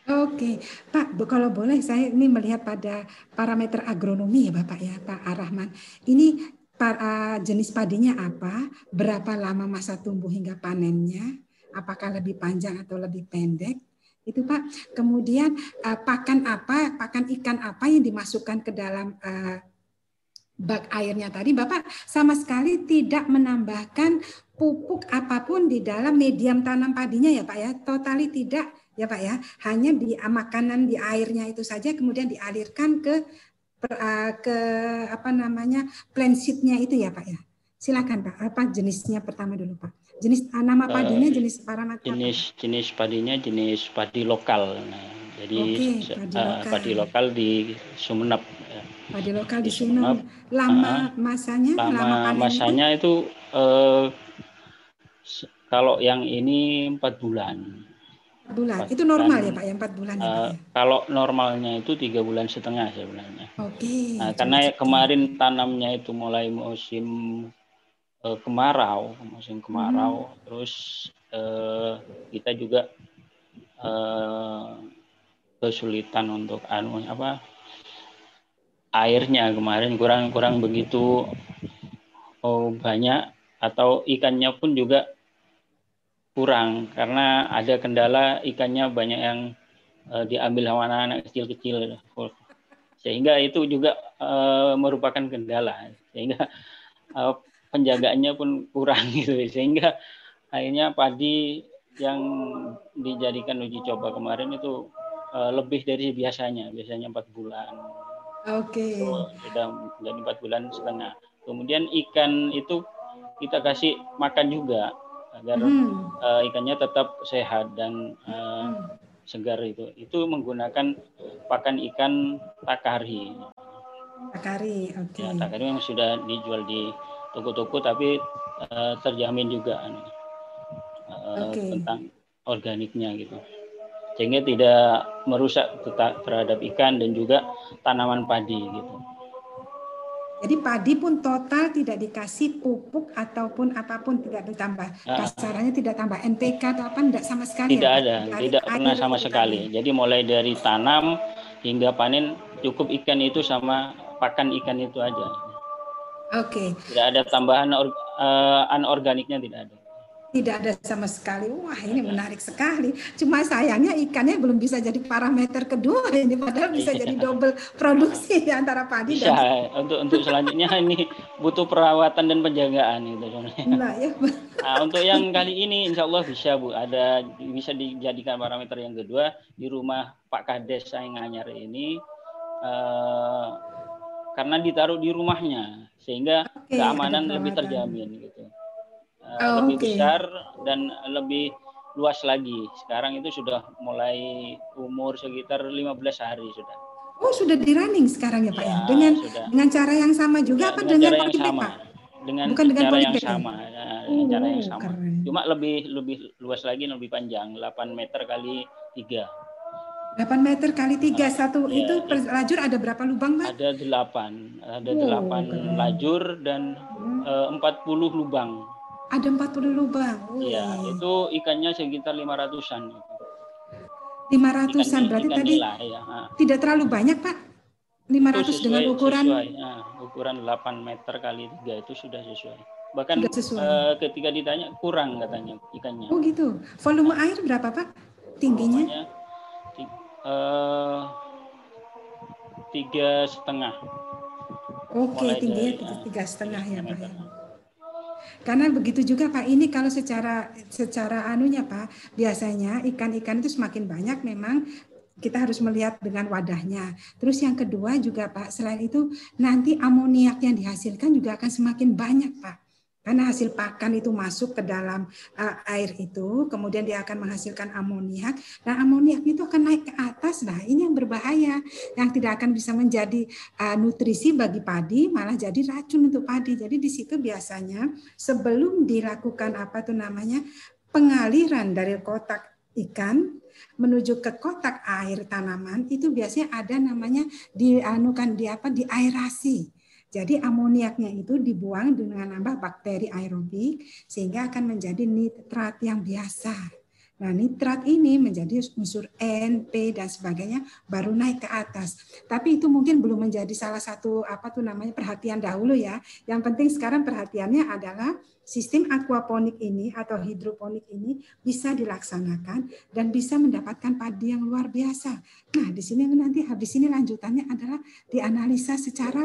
Oke, Pak, kalau boleh saya ini melihat pada parameter agronomi ya Bapak ya, Pak Arahman. Ini para jenis padinya apa, berapa lama masa tumbuh hingga panennya, apakah lebih panjang atau lebih pendek, itu Pak. Kemudian uh, pakan apa, pakan ikan apa yang dimasukkan ke dalam uh, bak airnya tadi, Bapak sama sekali tidak menambahkan pupuk apa pun di dalam medium tanam padinya ya Pak ya, totali tidak ya Pak ya, hanya di ah, makanan di airnya itu saja kemudian dialirkan ke ah, ke apa namanya plant seednya itu ya Pak ya. Silakan Pak, apa jenisnya pertama dulu Pak? Jenis ah, nama padinya jenis parameter
jenis jenis padinya jenis padi lokal. Nah, jadi Oke, padi, uh, lokal. padi lokal di Sumeneb.
Ya. Padi lokal di, di Sumeneb. Lama uh, masanya?
Lama, lama masanya itu, itu uh, kalau yang ini empat bulan
bulan. Itu normal ya Pak ya empat bulan ya, Pak,
ya? Kalau normalnya itu tiga bulan setengah sebenarnya.
Oke. Okay,
nah, karena kemarin tanamnya itu mulai musim uh, kemarau, musim kemarau, hmm. terus uh, kita juga uh, kesulitan untuk anu apa airnya kemarin kurang kurang begitu oh, banyak atau ikannya pun juga kurang karena ada kendala ikannya banyak yang uh, diambil sama anak-anak kecil-kecil. Sehingga itu juga uh, merupakan kendala. Sehingga uh, penjagaannya pun kurang gitu. Sehingga akhirnya padi yang dijadikan uji coba kemarin itu uh, lebih dari biasanya. Biasanya empat bulan.
Oke. Okay.
sudah jadi empat bulan setengah. Kemudian ikan itu kita kasih makan juga agar hmm. uh, ikannya tetap sehat dan uh, hmm. segar itu. Itu menggunakan pakan ikan takari.
Takari, oke. Okay.
Ya, takari yang sudah dijual di toko-toko tapi uh, terjamin juga uh, okay. tentang organiknya gitu. Sehingga tidak merusak terhadap ikan dan juga tanaman padi gitu.
Jadi padi pun total tidak dikasih pupuk ataupun apa pun tidak ditambah. Kasarannya ah. tidak tambah NPK atau apa tidak sama sekali.
Tidak ya? ada, Dari tidak pernah sama sekali. Jadi mulai dari tanam hingga panen cukup ikan itu sama pakan ikan itu aja.
Oke.
Tidak ada tambahan uh, anorganiknya tidak ada.
Tidak ada sama sekali. Wah, ini menarik sekali. Cuma sayangnya ikannya belum bisa jadi parameter kedua ini padahal bisa jadi double produksi antara padi
Bisa.
dan
Untuk untuk selanjutnya ini butuh perawatan dan penjagaan gitu.
Nah, ya.
Nah, untuk yang kali ini insya Allah bisa Bu, ada bisa dijadikan parameter yang kedua di rumah Pak Kades Sainganyar ini eh, karena ditaruh di rumahnya sehingga
Oke,
keamanan lebih terjamin gitu. Eh,
Oh,
lebih
oke.
besar dan lebih luas lagi. Sekarang itu sudah mulai umur sekitar 15 hari sudah.
Oh, sudah di running sekarang ya, Pak ya.
Ya,
Dengan
sudah.
dengan cara yang sama juga
Ya,
apa
dengan
dengan
cara yang sama. Dengan
Bukan dengan
cara yang
ya?
sama, ya, dengan cara yang
Oh,
sama.
keren.
Cuma lebih lebih luas lagi, lebih panjang, 8 meter kali 3.
8 meter kali 3 satu
Iya,
itu per lajur ada berapa lubang, Pak?
Ada 8, ada
Oh,
8
keren.
lajur dan
Hmm,
eh, 40 lubang.
Ada 40 lubang.
Iya, itu ikannya sekitar 500-an.
500-an
Ikan-
berarti
ikan
tadi
nila, ya.
Tidak terlalu banyak, Pak. 500
Itu
dengan ukuran
sesuai. Ah, ukuran 8 meter kali 3 itu sudah sesuai. Bahkan
sesuai.
eh, ketika ditanya kurang katanya ikannya.
Oh gitu. Volume air berapa, Pak? Tingginya?
Eh, tiga setengah.
Oke, tingginya tiga,
ah,
tiga setengah ya, Pak. ya. Karena begitu juga Pak, ini kalau secara secara anunya Pak, biasanya ikan-ikan itu semakin banyak memang kita harus melihat dengan wadahnya. Terus yang kedua juga Pak, selain itu nanti amoniak yang dihasilkan juga akan semakin banyak Pak. Karena hasil pakan itu masuk ke dalam uh, air itu, kemudian dia akan menghasilkan amoniak, dan amoniak itu akan naik ke atas. Nah, ini yang berbahaya, yang tidak akan bisa menjadi uh, nutrisi bagi padi, malah jadi racun untuk padi. Jadi di situ biasanya sebelum dilakukan apa tuh namanya pengaliran dari kotak ikan menuju ke kotak air tanaman itu biasanya ada namanya dianukan di apa di aerasi. Jadi amoniaknya itu dibuang dengan nambah bakteri aerobik sehingga akan menjadi nitrat yang biasa. Nah, nitrat ini menjadi unsur N, P dan sebagainya baru naik ke atas. Tapi itu mungkin belum menjadi salah satu apa tuh namanya perhatian dahulu ya. Yang penting sekarang perhatiannya adalah sistem aquaponik ini atau hidroponik ini bisa dilaksanakan dan bisa mendapatkan padi yang luar biasa. Nah, di sini nanti habis ini lanjutannya adalah dianalisa secara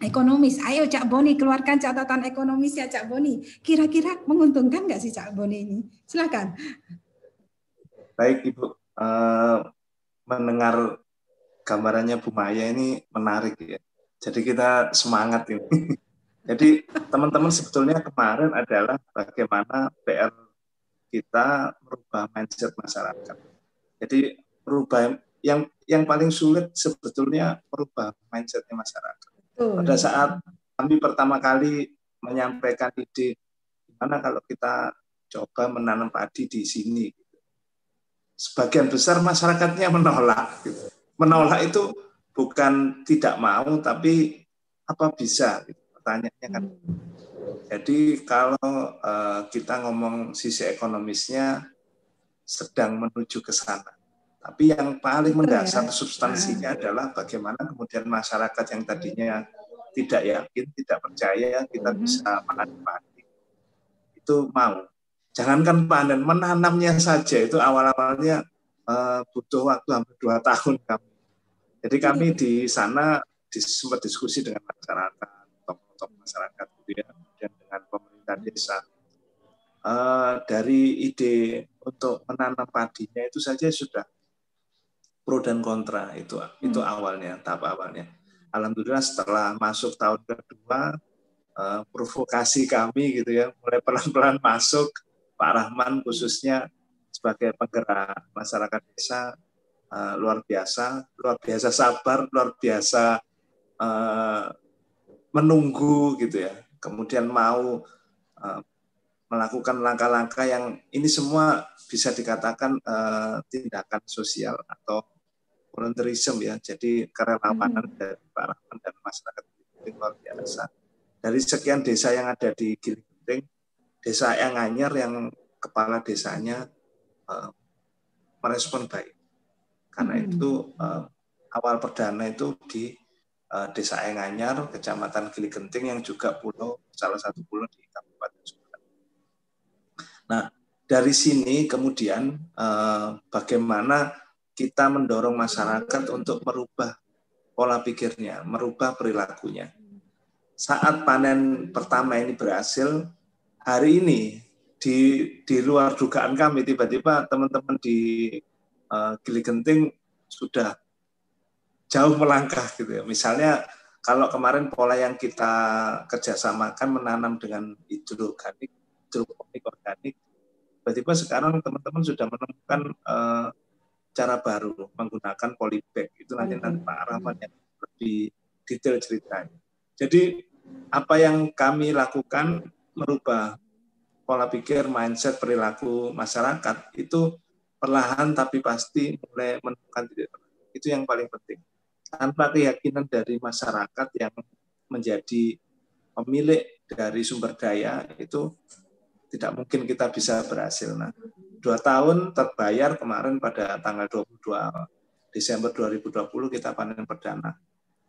ekonomis. Ayo Cak Boni keluarkan catatan ekonomis ya Cak Boni. Kira-kira menguntungkan nggak sih Cak Boni ini? Silakan.
Baik Ibu, eh, mendengar gambarannya Bu Maya ini menarik ya. Jadi kita semangat ini. Jadi teman-teman sebetulnya kemarin adalah bagaimana PR kita merubah mindset masyarakat. Jadi merubah yang yang paling sulit sebetulnya merubah mindsetnya masyarakat. Pada saat kami pertama kali menyampaikan ide gimana kalau kita coba menanam padi di sini. Sebagian besar masyarakatnya menolak. gitu. Menolak itu bukan tidak mau, tapi apa bisa? gitu. Pertanyaannya kan. Jadi kalau eh, kita ngomong sisi ekonomisnya sedang menuju ke sana. Tapi yang paling mendasar substansinya adalah bagaimana kemudian masyarakat yang tadinya tidak yakin, tidak percaya kita
Mhm.
bisa padi. Itu mau. Jangankan panen, menanamnya saja itu awal-awalnya eh, butuh waktu hampir dua tahun kami. Jadi kami di sana sempat diskusi dengan masyarakat, tokoh-tokoh masyarakat gitu ya, dan dengan pemerintah desa. Eh, dari ide untuk menanam padinya itu saja sudah pro dan kontra. Itu itu awalnya tahap awalnya. Alhamdulillah setelah masuk tahun kedua eh, provokasi kami gitu ya mulai pelan-pelan masuk Pak Rahman khususnya sebagai penggerak masyarakat desa eh, luar biasa luar biasa sabar luar biasa eh, menunggu gitu ya. Kemudian mau eh, melakukan langkah-langkah yang ini semua bisa dikatakan eh, tindakan sosial atau volunteerism ya. Jadi kerelawanan dari Pak Rahman dan masyarakat Giling luar biasa. Dari sekian desa yang ada di Giling desa yang Anyar yang kepala desanya eh, merespon baik. Karena
Hmm.
itu eh, awal perdana itu di uh, Desa Enganyar, Kecamatan Gili Genting yang juga pulau salah satu pulau di Kabupaten Subang. Nah, dari sini kemudian uh, bagaimana kita mendorong masyarakat untuk merubah pola pikirnya, merubah perilakunya. Saat panen pertama ini berhasil, hari ini di di luar dugaan kami tiba-tiba teman-teman di uh, Gili Genting sudah jauh melangkah gitu ya. Misalnya kalau kemarin pola yang kita kerjasamakan menanam dengan hidroganik, hidroponik organik, tiba-tiba sekarang teman-teman sudah menemukan uh, cara baru menggunakan polybag. Itu nanti nanti Pak Rahman yang lebih detail ceritanya. Jadi apa yang kami lakukan merubah pola pikir, mindset, perilaku masyarakat itu perlahan tapi pasti mulai menemukan titik Itu yang paling penting. Tanpa keyakinan dari masyarakat yang menjadi pemilik dari sumber daya itu tidak mungkin kita bisa berhasil. Nah, dua tahun terbayar kemarin pada tanggal 22 Desember 2020 kita panen perdana.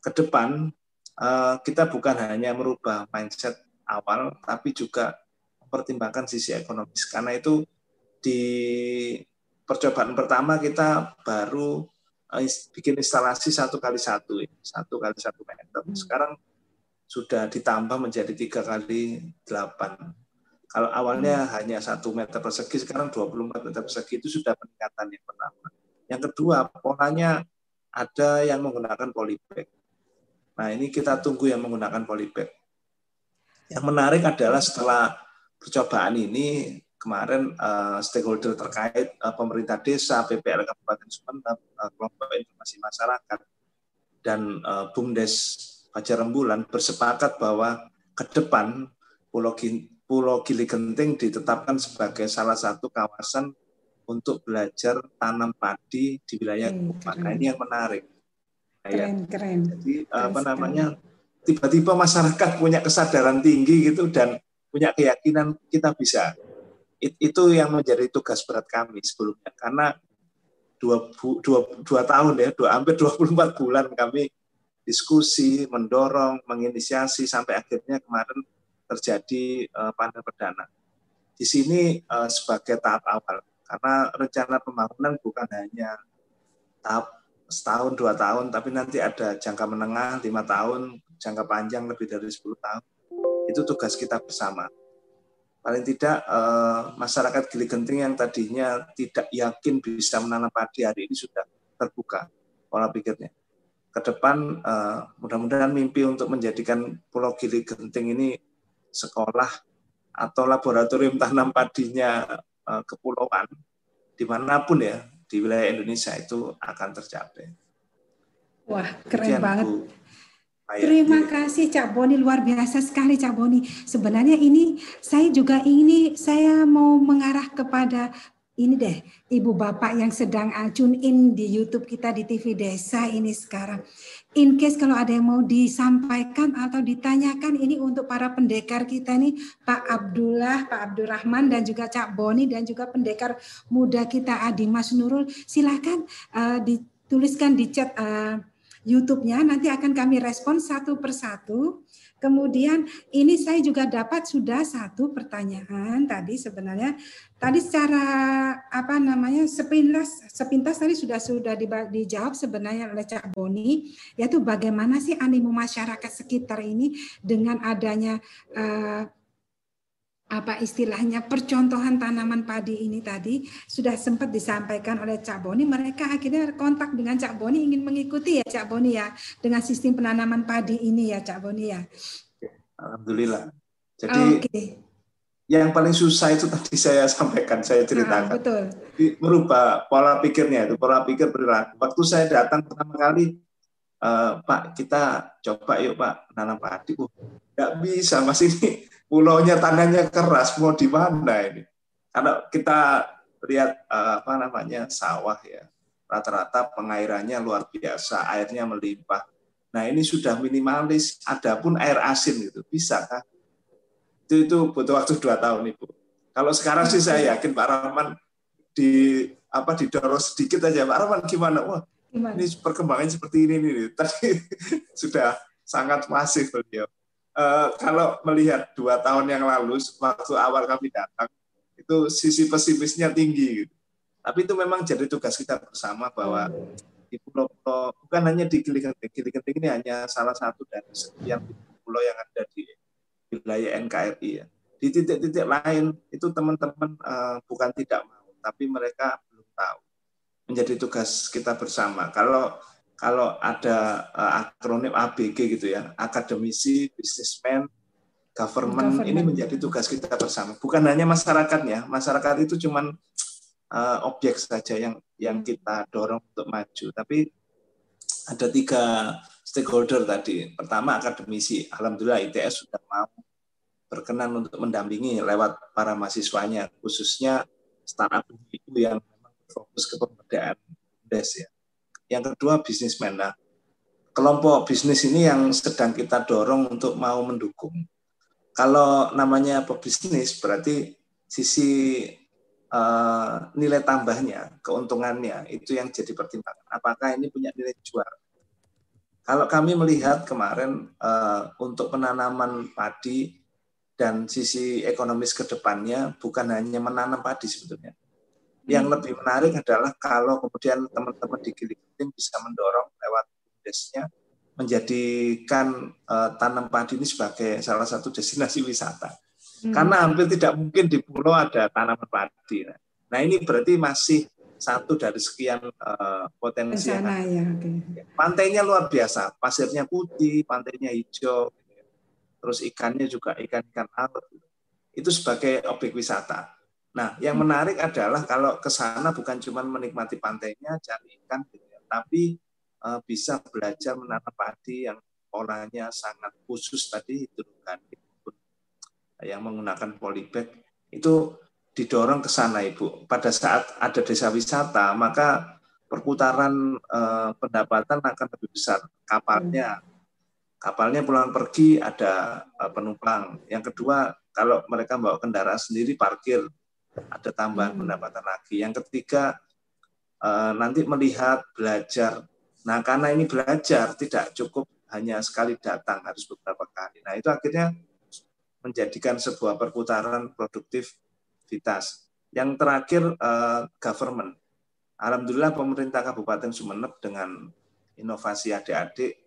Ke depan eh, kita bukan hanya merubah mindset awal, tapi juga pertimbangkan sisi ekonomis karena itu di percobaan pertama kita baru eh, bikin instalasi satu kali satu satu kali satu meter sekarang sudah ditambah menjadi tiga kali delapan kalau awalnya hmm. hanya satu meter persegi sekarang 24 meter persegi itu sudah peningkatan yang pertama. Yang kedua polanya ada yang menggunakan polybag. Nah ini kita tunggu yang menggunakan polybag. Yang menarik adalah setelah percobaan ini kemarin uh, stakeholder terkait uh, pemerintah desa, PPL Kabupaten Sumeneb, uh, kelompok informasi masyarakat, dan uh, BUMDes Fajar Rembulan bersepakat bahwa ke depan Pulau, Pulau Gili Genting ditetapkan sebagai salah satu kawasan untuk belajar tanam padi di wilayah hmm, Nah ini yang menarik.
Nah, ya. Keren, keren.
Jadi keren apa namanya tiba-tiba masyarakat punya kesadaran tinggi gitu dan punya keyakinan kita bisa. It, itu yang menjadi tugas berat kami sebelumnya karena dua, dua, dua tahun ya, dua, hampir 24 bulan kami diskusi, mendorong, menginisiasi sampai akhirnya kemarin terjadi uh, panen perdana. Di sini uh, sebagai tahap awal karena rencana pembangunan bukan hanya tahap setahun dua tahun, tapi nanti ada jangka menengah lima tahun, jangka panjang lebih dari 10 tahun itu tugas kita bersama. Paling tidak eh, masyarakat Gili Genting yang tadinya tidak yakin bisa menanam padi hari ini sudah terbuka pola pikirnya. Ke depan eh, mudah-mudahan mimpi untuk menjadikan Pulau Gili Genting ini sekolah atau laboratorium tanam padinya eh, kepulauan di mana pun ya di wilayah Indonesia itu akan tercapai.
Wah keren banget. Bu. Terima kasih Cak Boni luar biasa sekali Cak Boni. Sebenarnya ini saya juga ini saya mau mengarah kepada ini deh ibu bapak yang sedang tune in di YouTube kita di TV Desa ini sekarang. In case kalau ada yang mau disampaikan atau ditanyakan ini untuk para pendekar kita nih Pak Abdullah, Pak Abdurrahman dan juga Cak Boni dan juga pendekar muda kita Adi Mas Nurul. Silakan uh, dituliskan di chat uh, YouTube-nya nanti akan kami respon satu persatu. Kemudian ini saya juga dapat sudah satu pertanyaan tadi sebenarnya. Tadi secara apa namanya sepintas sepintas tadi sudah sudah dijawab sebenarnya oleh Cak Boni yaitu bagaimana sih animo masyarakat sekitar ini dengan adanya uh, apa istilahnya percontohan tanaman padi ini tadi sudah sempat disampaikan oleh Cak Boni. Mereka akhirnya kontak dengan Cak Boni ingin mengikuti ya Cak Boni ya dengan sistem penanaman padi ini ya Cak Boni ya.
Alhamdulillah. Jadi okay. yang paling susah itu tadi saya sampaikan, saya ceritakan. Nah, betul. merubah pola pikirnya itu pola pikir perilaku. Waktu saya datang pertama kali, uh, Pak kita coba yuk Pak nanam padi. Uh, nggak bisa mas ini pulaunya tanahnya keras mau di mana ini karena kita lihat eh, apa namanya sawah ya rata-rata pengairannya luar biasa airnya melimpah nah ini sudah minimalis adapun air asin gitu bisa kan itu itu butuh waktu dua tahun ibu kalau sekarang sih saya yakin Pak Rahman di apa didorong sedikit aja Pak Rahman gimana wah Gimana? Ini perkembangan seperti ini nih. Tadi sudah sangat masif beliau. Uh, kalau melihat dua tahun yang lalu, waktu awal kami datang, itu sisi pesimisnya tinggi. Gitu. Tapi itu memang jadi tugas kita bersama bahwa di pulau-pulau, bukan hanya di Gili Genting, Gili Genting ini hanya salah satu dari sekian pulau yang ada di wilayah NKRI. Ya. Di titik-titik lain itu teman-teman uh, bukan tidak mau, tapi mereka belum tahu. Menjadi tugas kita bersama. Kalau kalau ada uh, akronim ABG gitu ya, akademisi, bisnismen, government, government ini menjadi tugas kita bersama. Bukan hanya masyarakatnya, masyarakat itu cuman uh, objek saja yang yang kita dorong untuk maju. Tapi ada tiga stakeholder tadi. Pertama akademisi, alhamdulillah ITS sudah mau berkenan untuk mendampingi lewat para mahasiswanya, khususnya startup itu yang memang fokus ke pemberdayaan des ya. Yang kedua bisnismen. Nah, kelompok bisnis ini yang sedang kita dorong untuk mau mendukung. Kalau namanya pebisnis berarti sisi uh, nilai tambahnya, keuntungannya itu yang jadi pertimbangan. Apakah ini punya nilai jual? Kalau kami melihat kemarin uh, untuk penanaman padi dan sisi ekonomis ke depannya bukan hanya menanam padi sebetulnya, yang hmm. lebih menarik adalah kalau kemudian teman-teman di Gili bisa mendorong lewat desnya menjadikan uh, tanam padi ini sebagai salah satu destinasi wisata. Hmm. Karena hampir tidak mungkin di pulau ada tanaman padi. Nah ini berarti masih satu dari sekian uh, potensi. yang ya, okay. Pantainya luar biasa, pasirnya putih, pantainya hijau, terus ikannya juga ikan-ikan laut. Itu sebagai objek wisata. Nah, yang menarik adalah kalau ke sana bukan cuma menikmati pantainya, cari ikan, gitu ya, tapi uh, bisa belajar menanam padi yang polanya sangat khusus tadi hidroponik yang menggunakan polybag itu didorong ke sana Ibu. Pada saat ada desa wisata, maka perputaran uh, pendapatan akan lebih besar. Kapalnya kapalnya pulang pergi ada uh, penumpang. Yang kedua, kalau mereka bawa kendaraan sendiri parkir ada tambahan hmm. pendapatan lagi. Yang ketiga eh, nanti melihat belajar. Nah karena ini belajar tidak cukup hanya sekali datang harus beberapa kali. Nah itu akhirnya menjadikan sebuah perputaran produktivitas. Yang terakhir eh, government. Alhamdulillah pemerintah Kabupaten Sumeneb dengan inovasi adik-adik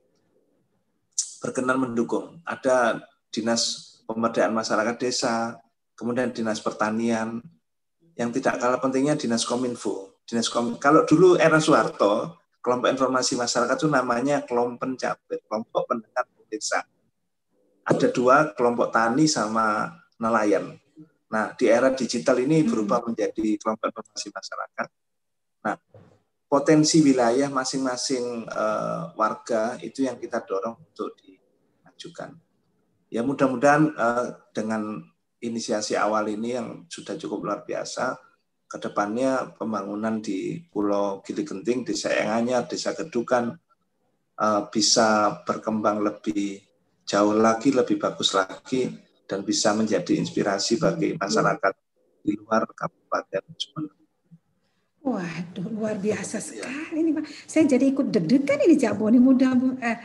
berkenan mendukung. Ada dinas pemberdayaan masyarakat desa, kemudian dinas pertanian, yang tidak kalah pentingnya dinas kominfo. Dinas kom kalau dulu era Soeharto, kelompok informasi masyarakat itu namanya kelompok cabai, kelompok pendengar desa. Ada dua kelompok tani sama nelayan. Nah, di era digital ini hmm. berubah menjadi kelompok informasi masyarakat. Nah, potensi wilayah masing-masing uh, warga itu yang kita dorong untuk dimajukan. Ya mudah-mudahan uh, dengan inisiasi awal ini yang sudah cukup luar biasa. Ke depannya pembangunan di Pulau Gili Genting, Desa Enganya, Desa Gedukan eh, bisa berkembang lebih jauh lagi, lebih bagus lagi, dan bisa menjadi inspirasi bagi masyarakat di luar Kabupaten Sumeneb.
Waduh, luar biasa sekali ini Pak. Saya jadi ikut deg-degan ini Cak Boni. Mudah eh,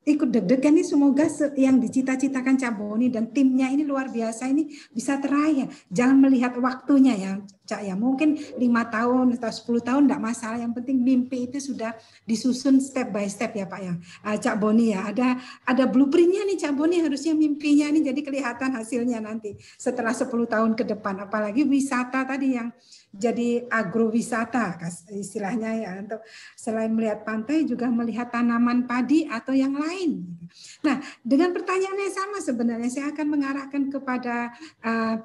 ikut deg-degan nih semoga yang dicita-citakan Caboni dan timnya ini luar biasa ini bisa teraih. Jangan melihat waktunya ya, Cak ya. Mungkin lima tahun atau 10 tahun tidak masalah. Yang penting mimpi itu sudah disusun step by step ya Pak ya. Uh, Cak Boni ya, ada ada blueprintnya nih Cak Boni harusnya mimpinya ini jadi kelihatan hasilnya nanti setelah 10 tahun ke depan. Apalagi wisata tadi yang jadi agrowisata istilahnya ya untuk selain melihat pantai juga melihat tanaman padi atau yang lain. Nah, dengan pertanyaan yang sama sebenarnya saya akan mengarahkan kepada uh,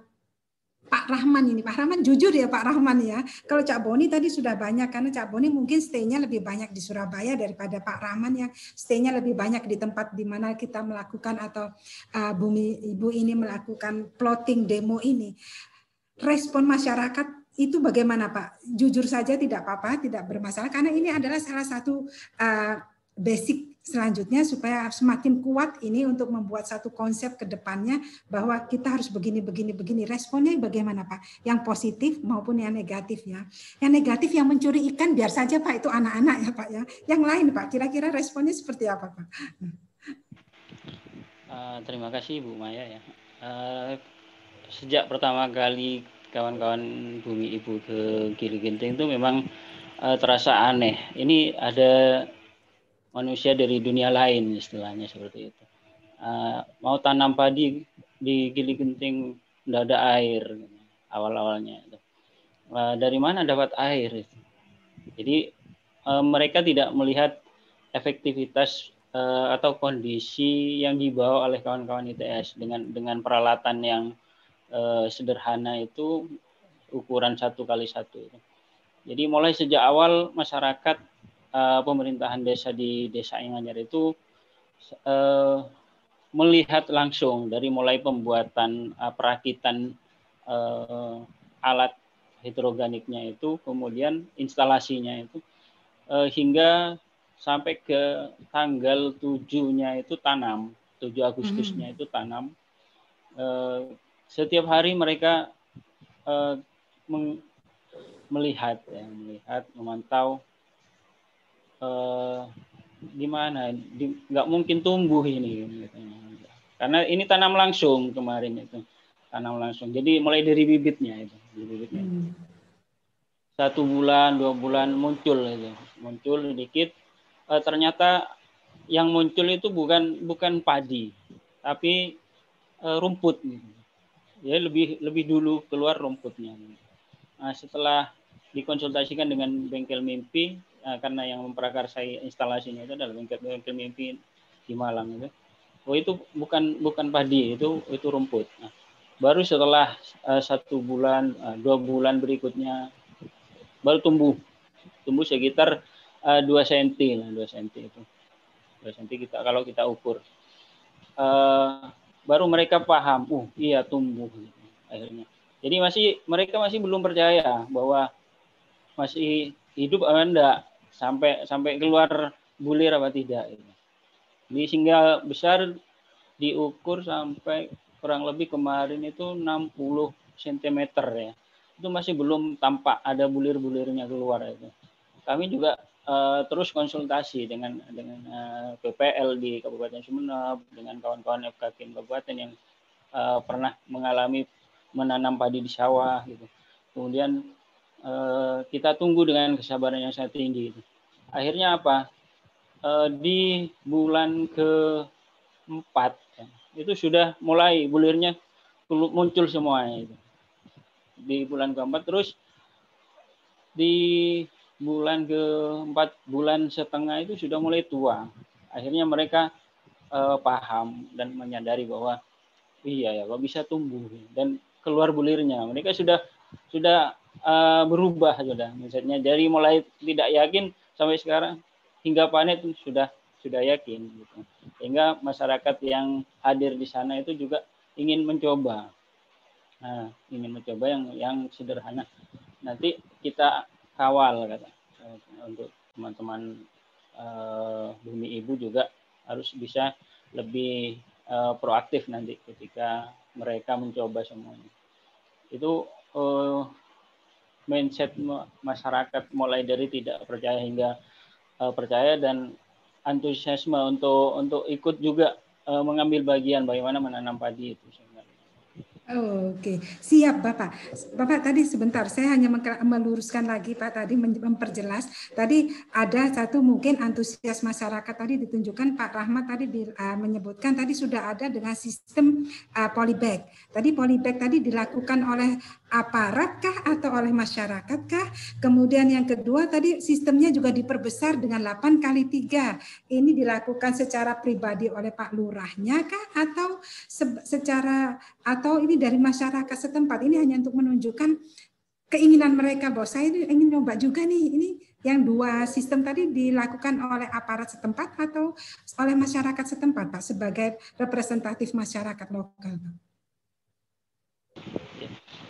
Pak Rahman ini. Pak Rahman jujur ya Pak Rahman ya. Kalau Cak Boni tadi sudah banyak karena Cak Boni mungkin stay-nya lebih banyak di Surabaya daripada Pak Rahman yang stay-nya lebih banyak di tempat di mana kita melakukan atau uh, Bumi Ibu ini melakukan plotting demo ini. Respon masyarakat itu bagaimana Pak? Jujur saja tidak apa-apa, tidak bermasalah. Karena ini adalah salah satu uh, basic selanjutnya supaya semakin kuat ini untuk membuat satu konsep ke depannya bahwa kita harus begini begini begini. Responnya bagaimana Pak? Yang positif maupun yang negatif ya. Yang negatif yang mencuri ikan biar saja Pak itu anak-anak ya Pak ya. Yang lain Pak kira-kira responnya seperti apa Pak?
Uh, terima kasih Bu Maya ya. Uh, sejak pertama kali kawan-kawan bumi ibu ke Gili Ginting itu memang uh, terasa aneh ini ada manusia dari dunia lain istilahnya seperti itu. Uh, mau tanam padi di Gili Genting tidak ada air awal-awalnya. Uh, dari mana dapat air? Itu? Jadi uh, mereka tidak melihat efektivitas atau kondisi yang dibawa oleh kawan-kawan ITS dengan dengan peralatan yang uh, sederhana itu ukuran satu kali satu. Jadi mulai sejak awal masyarakat uh, pemerintahan desa di desa Inganyar itu uh, melihat langsung dari mulai pembuatan uh, perakitan uh, alat hidroganiknya itu, kemudian instalasinya itu uh, hingga sampai ke tanggal tujuhnya itu tanam, 7 Agustusnya hmm. itu tanam. Uh, setiap hari mereka uh, melihat ya, melihat memantau uh, gimana nggak mungkin tumbuh ini karena ini tanam langsung kemarin itu tanam langsung jadi mulai dari bibitnya itu bibitnya hmm. satu bulan dua bulan muncul itu muncul sedikit uh, ternyata yang muncul itu bukan bukan padi tapi uh, rumput gitu. Ya lebih lebih dulu keluar rumputnya nah, setelah dikonsultasikan dengan bengkel mimpi uh, karena yang memprakarsai instalasinya itu adalah bengkel-bengkel mimpi di Malang itu. Oh itu bukan bukan padi itu itu rumput. Nah, baru setelah uh, satu bulan uh, dua bulan berikutnya baru tumbuh tumbuh sekitar uh, 2 cm lah 2 cm itu 2 cm kita kalau kita ukur uh, baru mereka paham uh iya tumbuh akhirnya jadi masih mereka masih belum percaya bahwa masih hidup apa enggak sampai sampai keluar bulir apa tidak ini. Di sehingga besar diukur sampai kurang lebih kemarin itu 60 cm ya. Itu masih belum tampak ada bulir-bulirnya keluar itu. Kami juga uh, terus konsultasi dengan dengan uh, eh, PPL di Kabupaten Sumeneb dengan kawan-kawan FKK Kabupaten yang uh, pernah mengalami menanam padi di sawah gitu. Kemudian Eh, kita tunggu dengan kesabaran yang sangat tinggi. Akhirnya apa? Eh, di bulan keempat ya, itu sudah mulai bulirnya muncul semuanya itu. Di bulan keempat terus di bulan keempat bulan setengah itu sudah mulai tua. Akhirnya mereka uh, paham dan menyadari bahwa iya ya kok bisa tumbuh dan keluar bulirnya. Mereka sudah sudah uh, berubah sudah misalnya dari mulai tidak yakin sampai sekarang hingga panen sudah sudah yakin gitu. sehingga masyarakat yang hadir di sana itu juga ingin mencoba nah, ingin mencoba yang yang sederhana nanti kita kawal kata untuk teman-teman uh, bumi ibu juga harus bisa lebih uh, proaktif nanti ketika mereka mencoba semuanya itu uh, mindset masyarakat mulai dari tidak percaya hingga uh, percaya dan antusiasme untuk untuk ikut juga uh, mengambil bagian bagaimana menanam padi itu.
Oke, siap Bapak. Bapak tadi sebentar, saya hanya meluruskan lagi Pak tadi memperjelas. Tadi ada satu mungkin antusias masyarakat tadi ditunjukkan Pak Rahmat tadi di, uh, menyebutkan tadi sudah ada dengan sistem uh, polybag. Tadi polybag tadi dilakukan oleh aparat kah atau oleh masyarakat kah? Kemudian yang kedua tadi sistemnya juga diperbesar dengan 8 kali 3. Ini dilakukan secara pribadi oleh Pak Lurahnya kah atau se secara atau ini dari masyarakat setempat? Ini hanya untuk menunjukkan keinginan mereka bahwa saya ingin nyoba juga nih ini yang dua sistem tadi dilakukan oleh aparat setempat atau oleh masyarakat setempat Pak sebagai representatif masyarakat lokal Pak.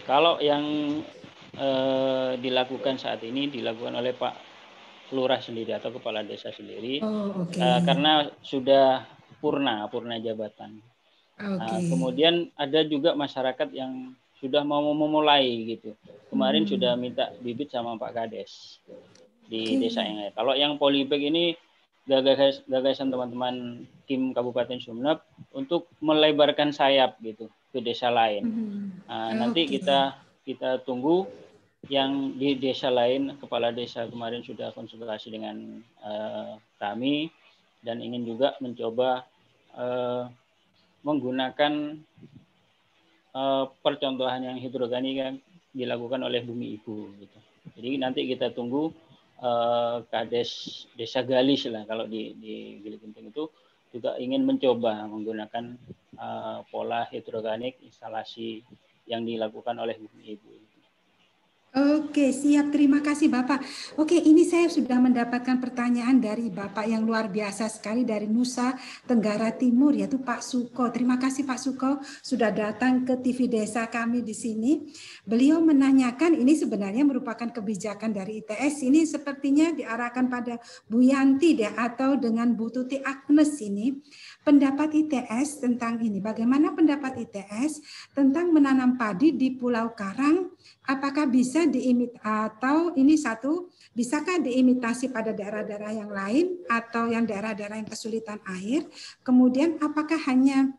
Kalau yang eh, dilakukan saat ini dilakukan oleh Pak lurah sendiri atau kepala desa sendiri
Oh, oke.
uh, karena sudah purna purna jabatan. Uh,
Oke.
kemudian ada juga masyarakat yang sudah mau memulai gitu. Kemarin
Hmm.
sudah minta bibit sama Pak Kades di
Oke.
desa yang lain. Kalau yang polybag ini gagas gagasan teman-teman tim Kabupaten Sumeneb untuk melebarkan sayap gitu ke desa lain.
Mhm.
Nah, nanti
Oke.
kita kita tunggu yang di desa lain kepala desa kemarin sudah konsultasi dengan eh, kami dan ingin juga mencoba eh, menggunakan eh, percontohan yang hidroganik yang dilakukan oleh bumi ibu gitu. Jadi nanti kita tunggu eh, kades desa Galis lah kalau di di Gili Genting itu juga ingin mencoba menggunakan eh, pola hidroganik instalasi yang dilakukan oleh bumi ibu.
Oke, siap. Terima kasih Bapak. Oke, ini saya sudah mendapatkan pertanyaan dari Bapak yang luar biasa sekali dari Nusa Tenggara Timur, yaitu Pak Suko. Terima kasih Pak Suko sudah datang ke TV Desa kami di sini. Beliau menanyakan, ini sebenarnya merupakan kebijakan dari ITS. Ini sepertinya diarahkan pada Bu Yanti deh, atau dengan Bu Tuti Agnes ini. Pendapat ITS tentang ini, bagaimana pendapat ITS tentang menanam padi di Pulau Karang apakah bisa diimit atau ini satu bisakah diimitasi pada daerah-daerah yang lain atau yang daerah-daerah yang kesulitan air? Kemudian apakah hanya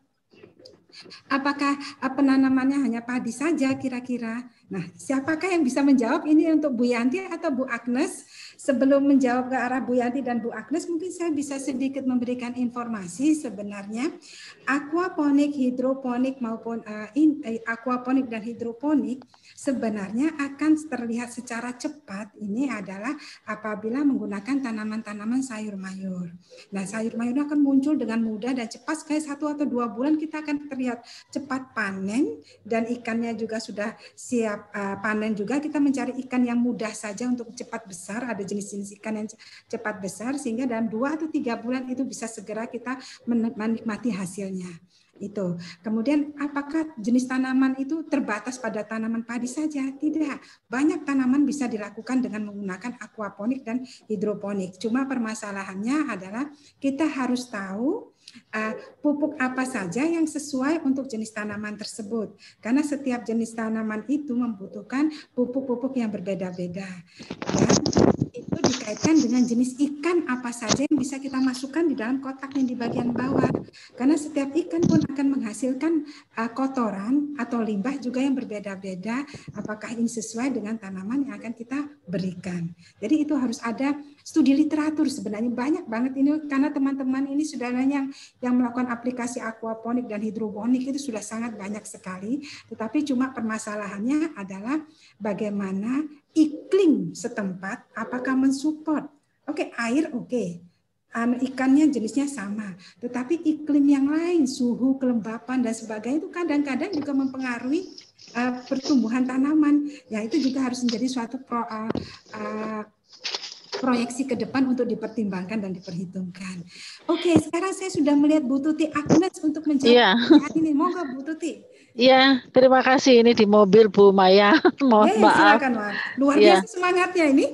apakah eh, penanamannya hanya padi saja kira-kira nah siapakah yang bisa menjawab? Ini untuk Bu Yanti atau Bu Agnes? Sebelum menjawab ke arah Bu Yanti dan Bu Agnes mungkin saya bisa sedikit memberikan informasi sebenarnya. Aquaponik hidroponik maupun uh, in, uh, aquaponik dan hidroponik sebenarnya akan terlihat secara cepat ini adalah apabila menggunakan tanaman-tanaman sayur mayur. Nah, sayur mayur akan muncul dengan mudah dan cepat sekali satu atau dua bulan kita akan terlihat cepat panen dan ikannya juga sudah siap uh, panen juga. Kita mencari ikan yang mudah saja untuk cepat besar. Ada jenis-jenis ikan yang cepat besar sehingga dalam dua atau tiga bulan itu bisa segera kita menikmati hasilnya itu. Kemudian apakah jenis tanaman itu terbatas pada tanaman padi saja? Tidak. Banyak tanaman bisa dilakukan dengan menggunakan aquaponik dan hidroponik. Cuma permasalahannya adalah kita harus tahu uh, pupuk apa saja yang sesuai untuk jenis tanaman tersebut. Karena setiap jenis tanaman itu membutuhkan pupuk-pupuk yang berbeda-beda. Dikaitkan dengan jenis ikan apa saja yang bisa kita masukkan di dalam kotak yang di bagian bawah. Karena setiap ikan pun akan menghasilkan uh, kotoran atau limbah juga yang berbeda-beda. Apakah ini sesuai dengan tanaman yang akan kita berikan. Jadi itu harus ada studi literatur sebenarnya banyak banget ini karena teman-teman ini sudah yang yang melakukan aplikasi aquaponik dan hidroponik itu sudah sangat banyak sekali. Tetapi cuma permasalahannya adalah bagaimana iklim setempat apakah mensupport. Oke, air oke. Ikannya jenisnya sama, tetapi iklim yang lain, suhu, kelembapan dan sebagainya itu kadang-kadang juga mempengaruhi uh, pertumbuhan tanaman. Ya itu juga harus menjadi suatu pro, uh, uh, proyeksi ke depan untuk dipertimbangkan dan diperhitungkan. Oke, sekarang saya sudah melihat Bu Tuti Agnes untuk menjawab
Iya.
pertanyaan ini. Monggo Bu Tuti.
Iya, terima kasih ini di mobil Bu Maya. Mohon
Eh,
maaf.
silakan, Wan. Luar
Iya.
biasa semangatnya ini.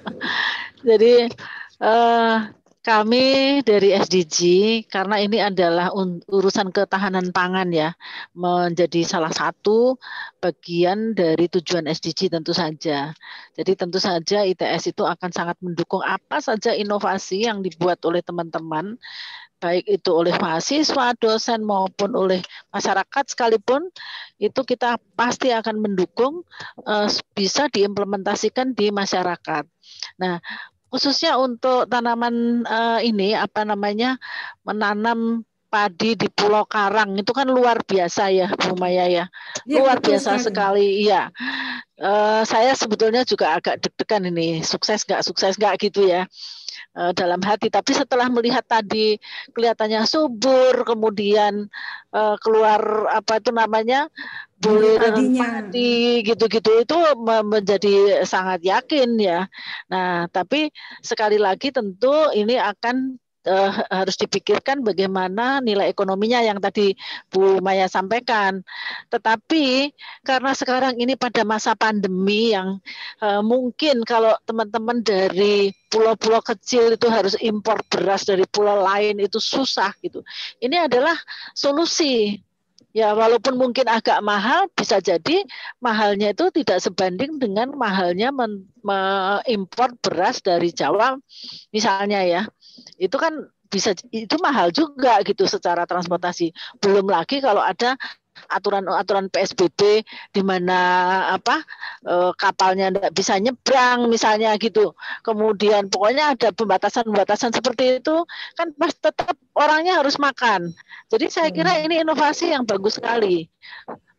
Jadi eh, kami dari SDG karena ini adalah urusan ketahanan pangan ya, menjadi salah satu bagian dari tujuan SDG tentu saja. Jadi tentu saja ITS itu akan sangat mendukung apa saja inovasi yang dibuat oleh teman-teman baik itu oleh mahasiswa, dosen maupun oleh masyarakat sekalipun itu kita pasti akan mendukung eh, bisa diimplementasikan di masyarakat. Nah, khususnya untuk tanaman eh, ini apa namanya menanam padi di Pulau Karang itu kan luar biasa ya Bu Maya ya?
Ya,
luar biasa sekali, iya. Eh, saya sebetulnya juga agak deg-degan ini sukses nggak sukses nggak gitu ya dalam hati tapi setelah melihat tadi kelihatannya subur kemudian eh, keluar apa itu namanya
padinya.
padi gitu-gitu itu me- menjadi sangat yakin ya nah tapi sekali lagi tentu ini akan uh, harus dipikirkan bagaimana nilai ekonominya yang tadi Bu Maya sampaikan. Tetapi karena sekarang ini pada masa pandemi yang uh, mungkin kalau teman-teman dari pulau-pulau kecil itu harus impor beras dari pulau lain itu susah gitu. Ini adalah solusi Ya, walaupun mungkin agak mahal, bisa jadi mahalnya itu tidak sebanding dengan mahalnya mengimpor beras dari Jawa, misalnya ya. Itu kan bisa itu mahal juga gitu secara transportasi. Belum lagi kalau ada aturan-aturan PSBB di mana apa e, kapalnya tidak bisa nyebrang misalnya gitu. Kemudian pokoknya ada pembatasan-pembatasan seperti itu kan pas tetap orangnya harus makan. Jadi saya kira hmm. ini inovasi yang bagus sekali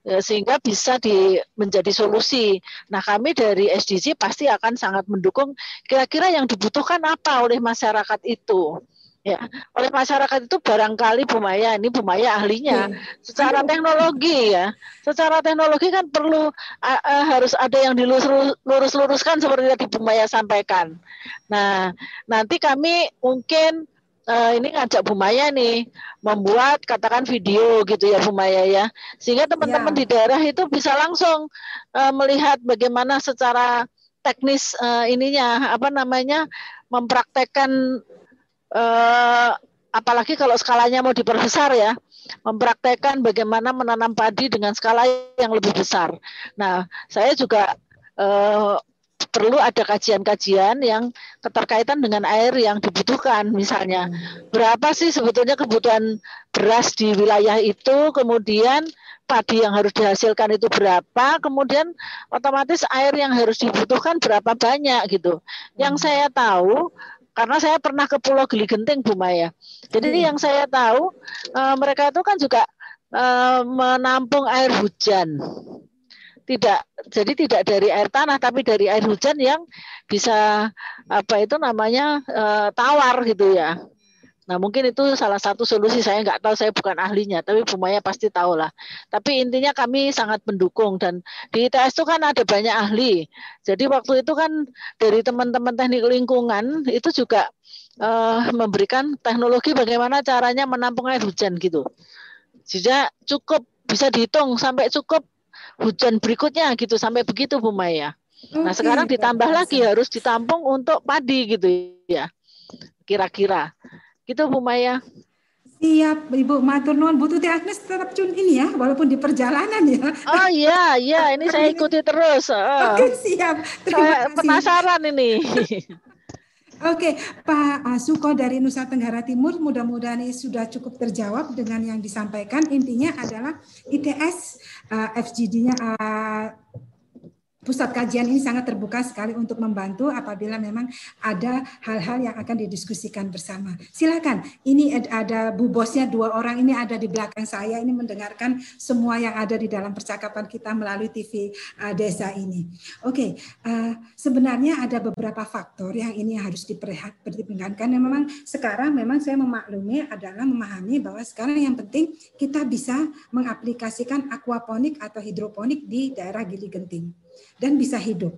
sehingga bisa di, menjadi solusi. Nah kami dari SDG pasti akan sangat mendukung kira-kira yang dibutuhkan apa oleh masyarakat itu. Ya oleh masyarakat itu barangkali Bu Maya ini Bu Maya ahlinya. Iya. secara teknologi ya. Secara teknologi kan perlu uh, uh, harus ada yang dilurus-luruskan seperti tadi Bu Maya sampaikan. Nah nanti kami mungkin uh, ini ngajak Bu Maya nih membuat katakan video gitu ya Bu Maya ya sehingga teman-teman ya. di daerah itu bisa langsung uh, melihat bagaimana secara teknis uh, ininya apa namanya mempraktekkan eh, apalagi kalau skalanya mau diperbesar ya, mempraktekkan bagaimana menanam padi dengan skala yang lebih besar. Nah, saya juga eh, perlu ada kajian-kajian yang keterkaitan dengan air yang dibutuhkan misalnya berapa sih sebetulnya kebutuhan beras di wilayah itu kemudian padi yang harus dihasilkan itu berapa kemudian otomatis air yang harus dibutuhkan berapa banyak gitu yang saya tahu karena saya pernah ke Pulau Gili Genting Bu Maya. Jadi hmm. yang saya tahu uh, mereka itu kan juga uh, menampung air hujan. Tidak jadi tidak dari air tanah tapi dari air hujan yang bisa apa itu namanya uh, tawar gitu ya. Nah mungkin itu salah satu solusi saya nggak tahu saya bukan ahlinya tapi Bu Maya pasti tahu lah. Tapi intinya kami sangat mendukung dan di ITS itu kan ada banyak ahli. Jadi waktu itu kan dari teman-teman teknik lingkungan itu juga uh, memberikan teknologi bagaimana caranya menampung air hujan gitu. Sehingga cukup bisa dihitung sampai cukup hujan berikutnya gitu sampai begitu Bu Maya. Nah sekarang ditambah lagi harus ditampung untuk padi gitu ya kira-kira. Gitu Bu Maya.
Siap, Ibu Matur nuwun. Bu Tuti Agnes tetap cun ini ya, walaupun di perjalanan ya.
Oh iya, iya, ini saya ikuti terus.
Oh. Oke, siap.
Terima saya kasih. penasaran ini.
Oke, Pak Suko dari Nusa Tenggara Timur, mudah-mudahan ini sudah cukup terjawab dengan yang disampaikan. Intinya adalah ITS uh, FGD-nya uh, pusat kajian ini sangat terbuka sekali untuk membantu apabila memang ada hal-hal yang akan didiskusikan bersama. Silakan, ini ada bu bosnya dua orang ini ada di belakang saya ini mendengarkan semua yang ada di dalam percakapan kita melalui TV uh, desa ini. Oke, okay, uh, sebenarnya ada beberapa faktor yang ini harus diperhatikan. Memang sekarang memang saya memaklumi adalah memahami bahwa sekarang yang penting kita bisa mengaplikasikan aquaponik atau hidroponik di daerah Gili Genting dan bisa hidup.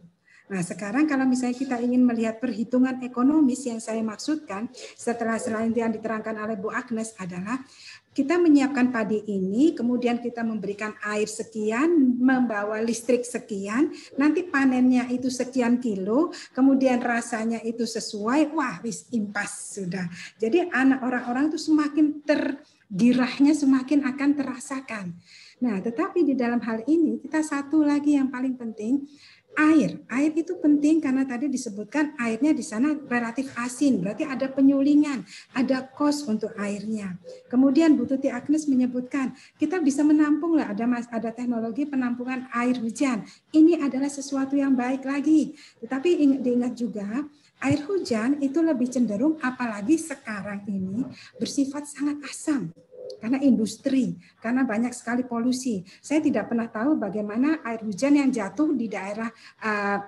Nah, sekarang kalau misalnya kita ingin melihat perhitungan ekonomis yang saya maksudkan setelah selain yang diterangkan oleh Bu Agnes adalah kita menyiapkan padi ini, kemudian kita memberikan air sekian, membawa listrik sekian, nanti panennya itu sekian kilo, kemudian rasanya itu sesuai, wah wis impas sudah. Jadi anak orang-orang itu semakin tergirahnya semakin akan terasakan. Nah, tetapi di dalam hal ini kita satu lagi yang paling penting air. Air itu penting karena tadi disebutkan airnya di sana relatif asin, berarti ada penyulingan, ada kos untuk airnya. Kemudian Bu Tuti Agnes menyebutkan kita bisa menampung lah ada ada teknologi penampungan air hujan. Ini adalah sesuatu yang baik lagi. Tetapi ingat, diingat juga air hujan itu lebih cenderung apalagi sekarang ini bersifat sangat asam karena industri, karena banyak sekali polusi. Saya tidak pernah tahu bagaimana air hujan yang jatuh di daerah uh,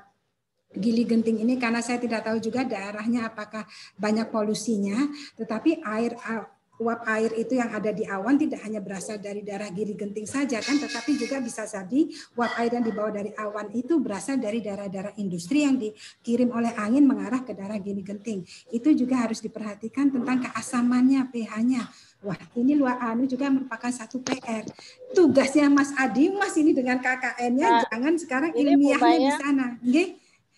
Gili Genting ini karena saya tidak tahu juga daerahnya apakah banyak polusinya, tetapi air uh, uap air itu yang ada di awan tidak hanya berasal dari daerah Giri Genting saja kan, tetapi juga bisa jadi uap air yang dibawa dari awan itu berasal dari daerah-daerah industri yang dikirim oleh angin mengarah ke daerah Giri Genting. Itu juga harus diperhatikan tentang keasamannya, pH-nya. Wah, ini luar anu juga merupakan satu PR. Tugasnya Mas Adi, Mas ini dengan KKN-nya nah, jangan sekarang ilmiahnya di sana. Nggih?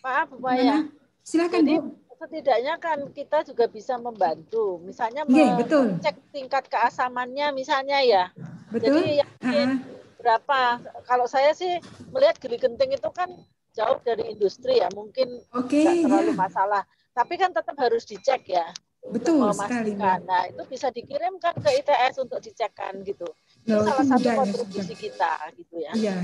Maaf, Bu Maya.
Silakan, Jadi, Bu
setidaknya kan kita juga bisa membantu. Misalnya yeah, betul. cek tingkat keasamannya misalnya ya. Betul. Jadi yang uh-huh. berapa? Kalau saya sih melihat geli genting itu kan jauh dari industri ya, mungkin okay, tidak terlalu yeah. masalah. Tapi kan tetap harus dicek ya.
Betul sekali.
Nah, itu bisa dikirimkan ke ITS untuk dicekkan gitu. Itu salah satu kontribusi kita gitu ya.
Iya.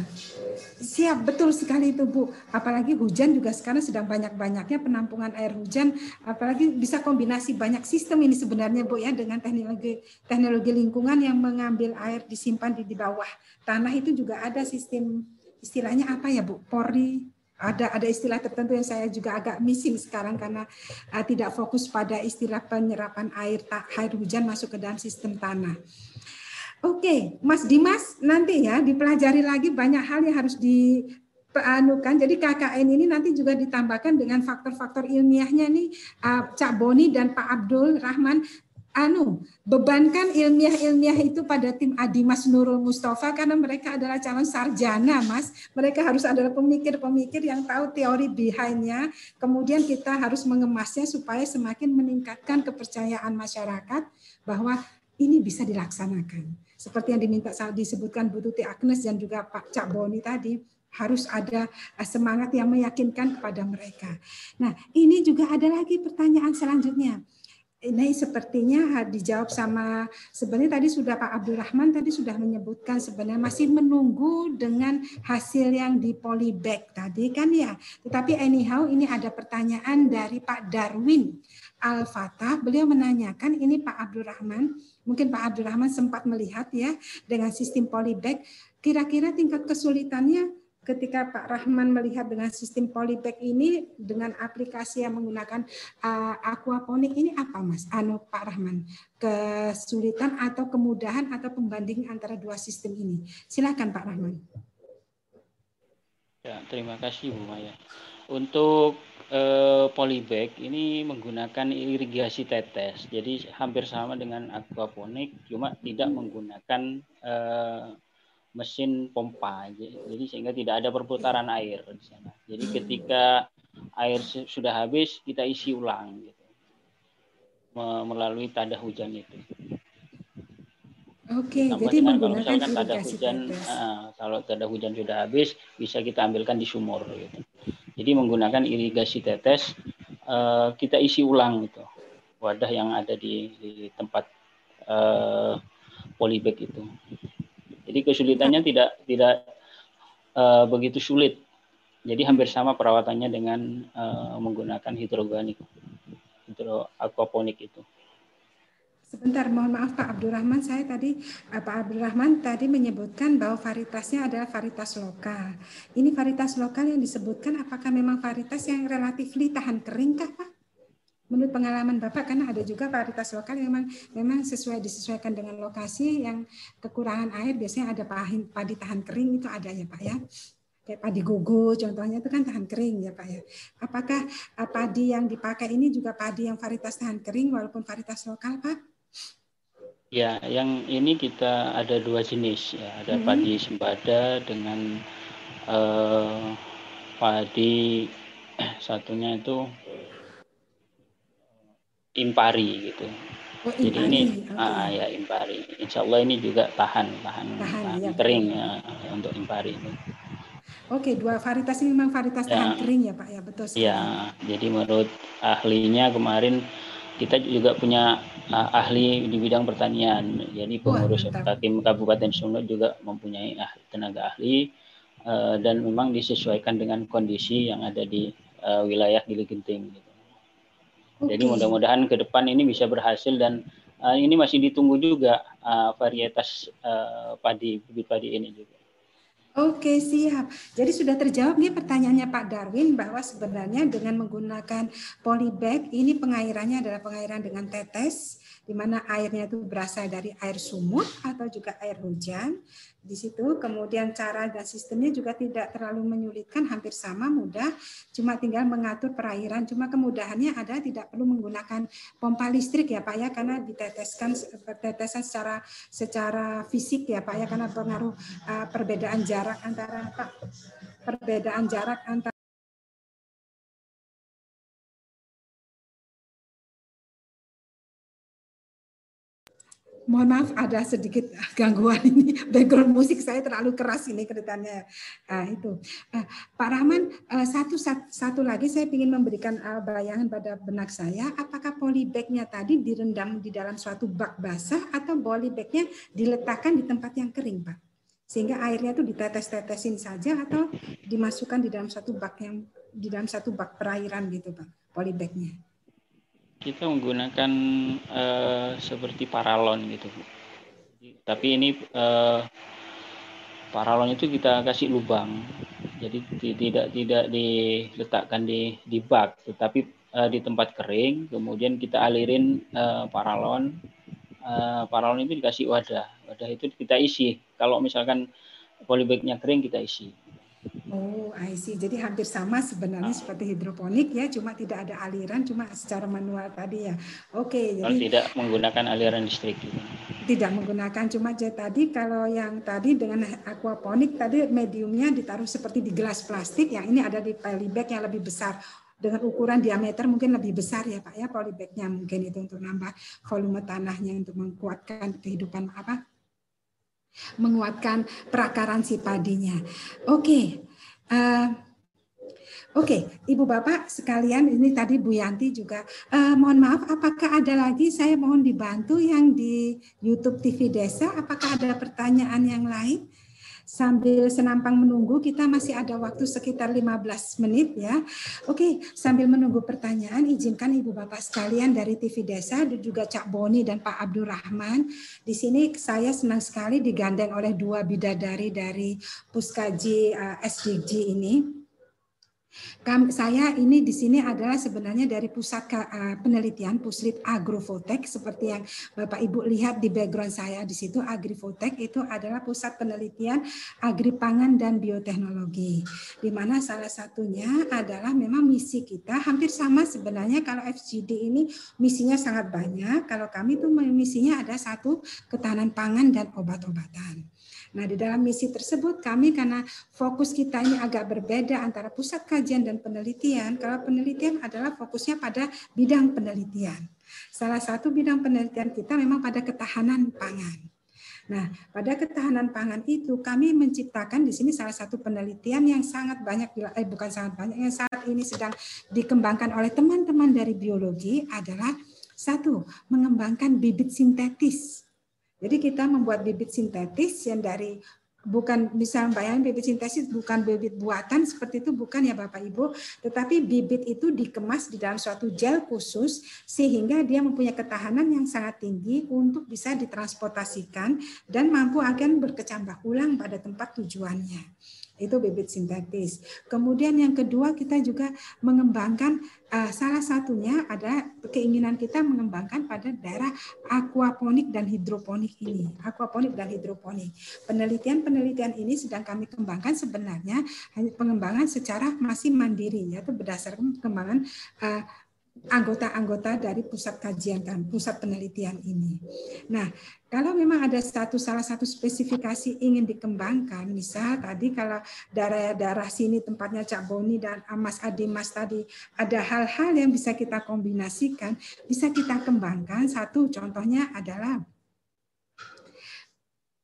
Siap, betul sekali itu Bu. Apalagi hujan juga sekarang sedang banyak-banyaknya penampungan air hujan, apalagi bisa kombinasi banyak sistem ini sebenarnya Bu ya dengan teknologi teknologi lingkungan yang mengambil air disimpan di, di bawah tanah itu juga ada sistem istilahnya apa ya Bu? Pori ada ada istilah tertentu yang saya juga agak missing sekarang karena uh, tidak fokus pada istilah penyerapan air air hujan masuk ke dalam sistem tanah. Oke, Mas Dimas nanti ya dipelajari lagi banyak hal yang harus di anukan. Jadi KKN ini nanti juga ditambahkan dengan faktor-faktor ilmiahnya nih uh, Cak Boni dan Pak Abdul Rahman anu bebankan ilmiah-ilmiah itu pada tim Adi Mas Nurul Mustafa karena mereka adalah calon sarjana Mas. Mereka harus adalah pemikir-pemikir yang tahu teori behindnya. Kemudian kita harus mengemasnya supaya semakin meningkatkan kepercayaan masyarakat bahwa ini bisa dilaksanakan. Seperti yang diminta saat disebutkan Bu Tuti Agnes dan juga Pak Cak Boni tadi harus ada eh, semangat yang meyakinkan kepada mereka. Nah, ini juga ada lagi pertanyaan selanjutnya ini sepertinya dijawab sama sebenarnya tadi sudah Pak Abdurrahman tadi sudah menyebutkan sebenarnya masih menunggu dengan hasil yang di polybag tadi kan ya. Tetapi anyhow ini ada pertanyaan dari Pak Darwin Al-Fatah. Beliau menanyakan ini Pak Abdurrahman, mungkin Pak Abdurrahman sempat melihat ya dengan sistem polybag kira-kira tingkat kesulitannya ketika Pak Rahman melihat dengan sistem polybag ini dengan aplikasi yang menggunakan uh, aquaponik ini apa Mas? Anu Pak Rahman, kesulitan atau kemudahan atau pembanding antara dua sistem ini. Silakan Pak Rahman.
Ya, terima kasih Bu Maya. Untuk uh, polybag ini menggunakan irigasi tetes. Jadi hampir sama dengan aquaponik cuma tidak menggunakan uh, mesin pompa jadi sehingga tidak ada perputaran air di sana jadi ketika air sudah habis kita isi ulang gitu melalui tanda hujan itu
Oke, okay, jadi menggunakan
kalau misalkan tanda hujan, uh, kalau tanda hujan sudah habis, bisa kita ambilkan di sumur. Gitu. Jadi menggunakan irigasi tetes, uh, kita isi ulang itu wadah yang ada di, di tempat uh, polybag itu. Jadi kesulitannya tidak tidak uh, begitu sulit. Jadi hampir sama perawatannya dengan uh, menggunakan hidroganik, hidro aquaponik itu.
Sebentar, mohon maaf Pak Abdurrahman, saya tadi eh, Pak Abdurrahman tadi menyebutkan bahwa varietasnya adalah varietas lokal. Ini varietas lokal yang disebutkan apakah memang varietas yang relatif tahan kering kah Pak? Menurut pengalaman Bapak karena ada juga varietas lokal yang memang memang sesuai disesuaikan dengan lokasi yang kekurangan air biasanya ada padi, padi tahan kering itu ada ya Pak ya kayak padi gogo contohnya itu kan tahan kering ya Pak ya. Apakah eh, padi yang dipakai ini juga padi yang varietas tahan kering walaupun varietas lokal Pak?
Ya, yang ini kita ada dua jenis ya, ada hmm. padi sembada dengan uh, padi satunya itu impari gitu. Oh, impari. Jadi ini okay. ah, ya impari. Insya Allah ini juga tahan tahan, tahan, tahan ya, kering ya untuk impari ini.
Oke, dua varietas ini memang varietas ya, tahan kering ya Pak ya betul.
Sekali. Ya, jadi menurut ahlinya kemarin kita juga punya uh, ahli di bidang pertanian. Jadi pengurus tim Kabupaten Sumut juga mempunyai ah, tenaga ahli uh, dan memang disesuaikan dengan kondisi yang ada di uh, wilayah Gili Genting. Gitu. Okay. Jadi mudah-mudahan ke depan ini bisa berhasil dan uh, ini masih ditunggu juga uh, varietas uh, padi bibit padi ini juga.
Oke, siap. Jadi sudah terjawab nih pertanyaannya Pak Darwin bahwa sebenarnya dengan menggunakan polybag ini pengairannya adalah pengairan dengan tetes di mana airnya itu berasal dari air sumur atau juga air hujan. Di situ. Kemudian cara dan sistemnya juga tidak terlalu menyulitkan, hampir sama mudah, cuma tinggal mengatur perairan. Cuma kemudahannya ada tidak perlu menggunakan pompa listrik ya Pak ya. Karena diteteskan tetesan secara secara fisik ya Pak ya. Karena pengaruh uh, perbedaan jarak antara Pak perbedaan jarak antara mohon maaf ada sedikit gangguan ini. Background musik saya terlalu keras ini keretanya. Uh, itu. Uh, Pak Rahman uh, satu, satu lagi saya ingin memberikan uh, bayangan pada benak saya. Apakah polybagnya tadi direndam di dalam suatu bak basah atau polybagnya diletakkan di tempat yang kering Pak? Sehingga airnya itu ditetes-tetesin saja atau dimasukkan di dalam satu bak yang di dalam satu bak perairan gitu Pak polybagnya
kita menggunakan uh, seperti paralon gitu tapi ini uh, paralon itu kita kasih lubang. Jadi tidak tidak diletakkan di di bak tetapi uh, di tempat kering. Kemudian kita alirin uh, paralon. Uh, paralon itu dikasih wadah. Wadah itu kita isi. Kalau misalkan polybagnya kering kita isi
Oh, I see. Jadi hampir sama sebenarnya seperti hidroponik ya, cuma tidak ada aliran, cuma secara manual tadi ya. Oke,
jadi tidak menggunakan aliran listrik.
Tidak menggunakan, cuma jadi tadi kalau yang tadi dengan aquaponik tadi mediumnya ditaruh seperti di gelas plastik, yang ini ada di polybag yang lebih besar dengan ukuran diameter mungkin lebih besar ya Pak ya polybagnya mungkin itu untuk nambah volume tanahnya untuk menguatkan kehidupan apa menguatkan perakaran si padinya. Oke, okay. uh, Oke, okay, Ibu Bapak sekalian, ini tadi Bu Yanti juga. Uh, mohon maaf, apakah ada lagi? Saya mohon dibantu yang di YouTube TV Desa. Apakah ada pertanyaan yang lain? Sambil senampang menunggu, kita masih ada waktu sekitar 15 menit ya. Oke, sambil menunggu pertanyaan, izinkan Ibu Bapak sekalian dari TV Desa dan juga Cak Boni dan Pak Abdurrahman. Di sini saya senang sekali digandeng oleh dua bidadari dari Puskaji eh, SDG ini kami, saya ini di sini adalah sebenarnya dari pusat uh, penelitian Puslit Agrofotek seperti yang Bapak Ibu lihat di background saya di situ Agrifotek itu adalah pusat penelitian agri pangan dan bioteknologi. Di mana salah satunya adalah memang misi kita hampir sama sebenarnya kalau FGD ini misinya sangat banyak. Kalau kami itu misinya ada satu ketahanan pangan dan obat-obatan. Nah, di dalam misi tersebut kami karena fokus kita ini agak berbeda antara pusat kajian dan penelitian. Kalau penelitian adalah fokusnya pada bidang penelitian. Salah satu bidang penelitian kita memang pada ketahanan pangan. Nah, pada ketahanan pangan itu kami menciptakan di sini salah satu penelitian yang sangat banyak eh bukan sangat banyak yang saat ini sedang dikembangkan oleh teman-teman dari biologi adalah satu, mengembangkan bibit sintetis jadi kita membuat bibit sintetis yang dari bukan bisa bayangin bibit sintetis bukan bibit buatan seperti itu bukan ya Bapak Ibu, tetapi bibit itu dikemas di dalam suatu gel khusus sehingga dia mempunyai ketahanan yang sangat tinggi untuk bisa ditransportasikan dan mampu akan berkecambah ulang pada tempat tujuannya itu bibit sintetis. Kemudian yang kedua kita juga mengembangkan uh, salah satunya ada keinginan kita mengembangkan pada daerah aquaponik dan hidroponik ini. Aquaponik dan hidroponik. Penelitian-penelitian ini sedang kami kembangkan sebenarnya pengembangan secara masih mandiri yaitu berdasarkan pengembangan uh, anggota-anggota dari pusat kajian kan, pusat penelitian ini. Nah, kalau memang ada satu salah satu spesifikasi ingin dikembangkan, misal tadi kalau daerah-daerah sini tempatnya Cak Boni dan Mas Adimas tadi ada hal-hal yang bisa kita kombinasikan, bisa kita kembangkan. Satu contohnya adalah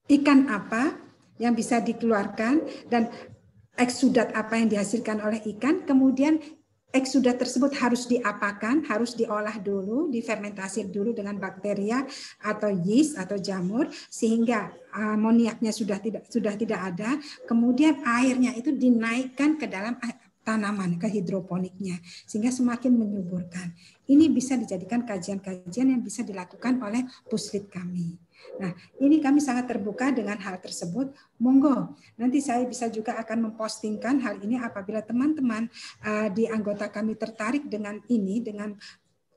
ikan apa yang bisa dikeluarkan dan eksudat apa yang dihasilkan oleh ikan, kemudian eksudat tersebut harus diapakan, harus diolah dulu, difermentasi dulu dengan bakteria atau yeast atau jamur sehingga amoniaknya sudah tidak sudah tidak ada. Kemudian airnya itu dinaikkan ke dalam tanaman ke hidroponiknya sehingga semakin menyuburkan. Ini bisa dijadikan kajian-kajian yang bisa dilakukan oleh puslit kami. Nah, ini kami sangat terbuka dengan hal tersebut. Monggo, nanti saya bisa juga akan mempostingkan hal ini apabila teman-teman uh, di anggota kami tertarik dengan ini, dengan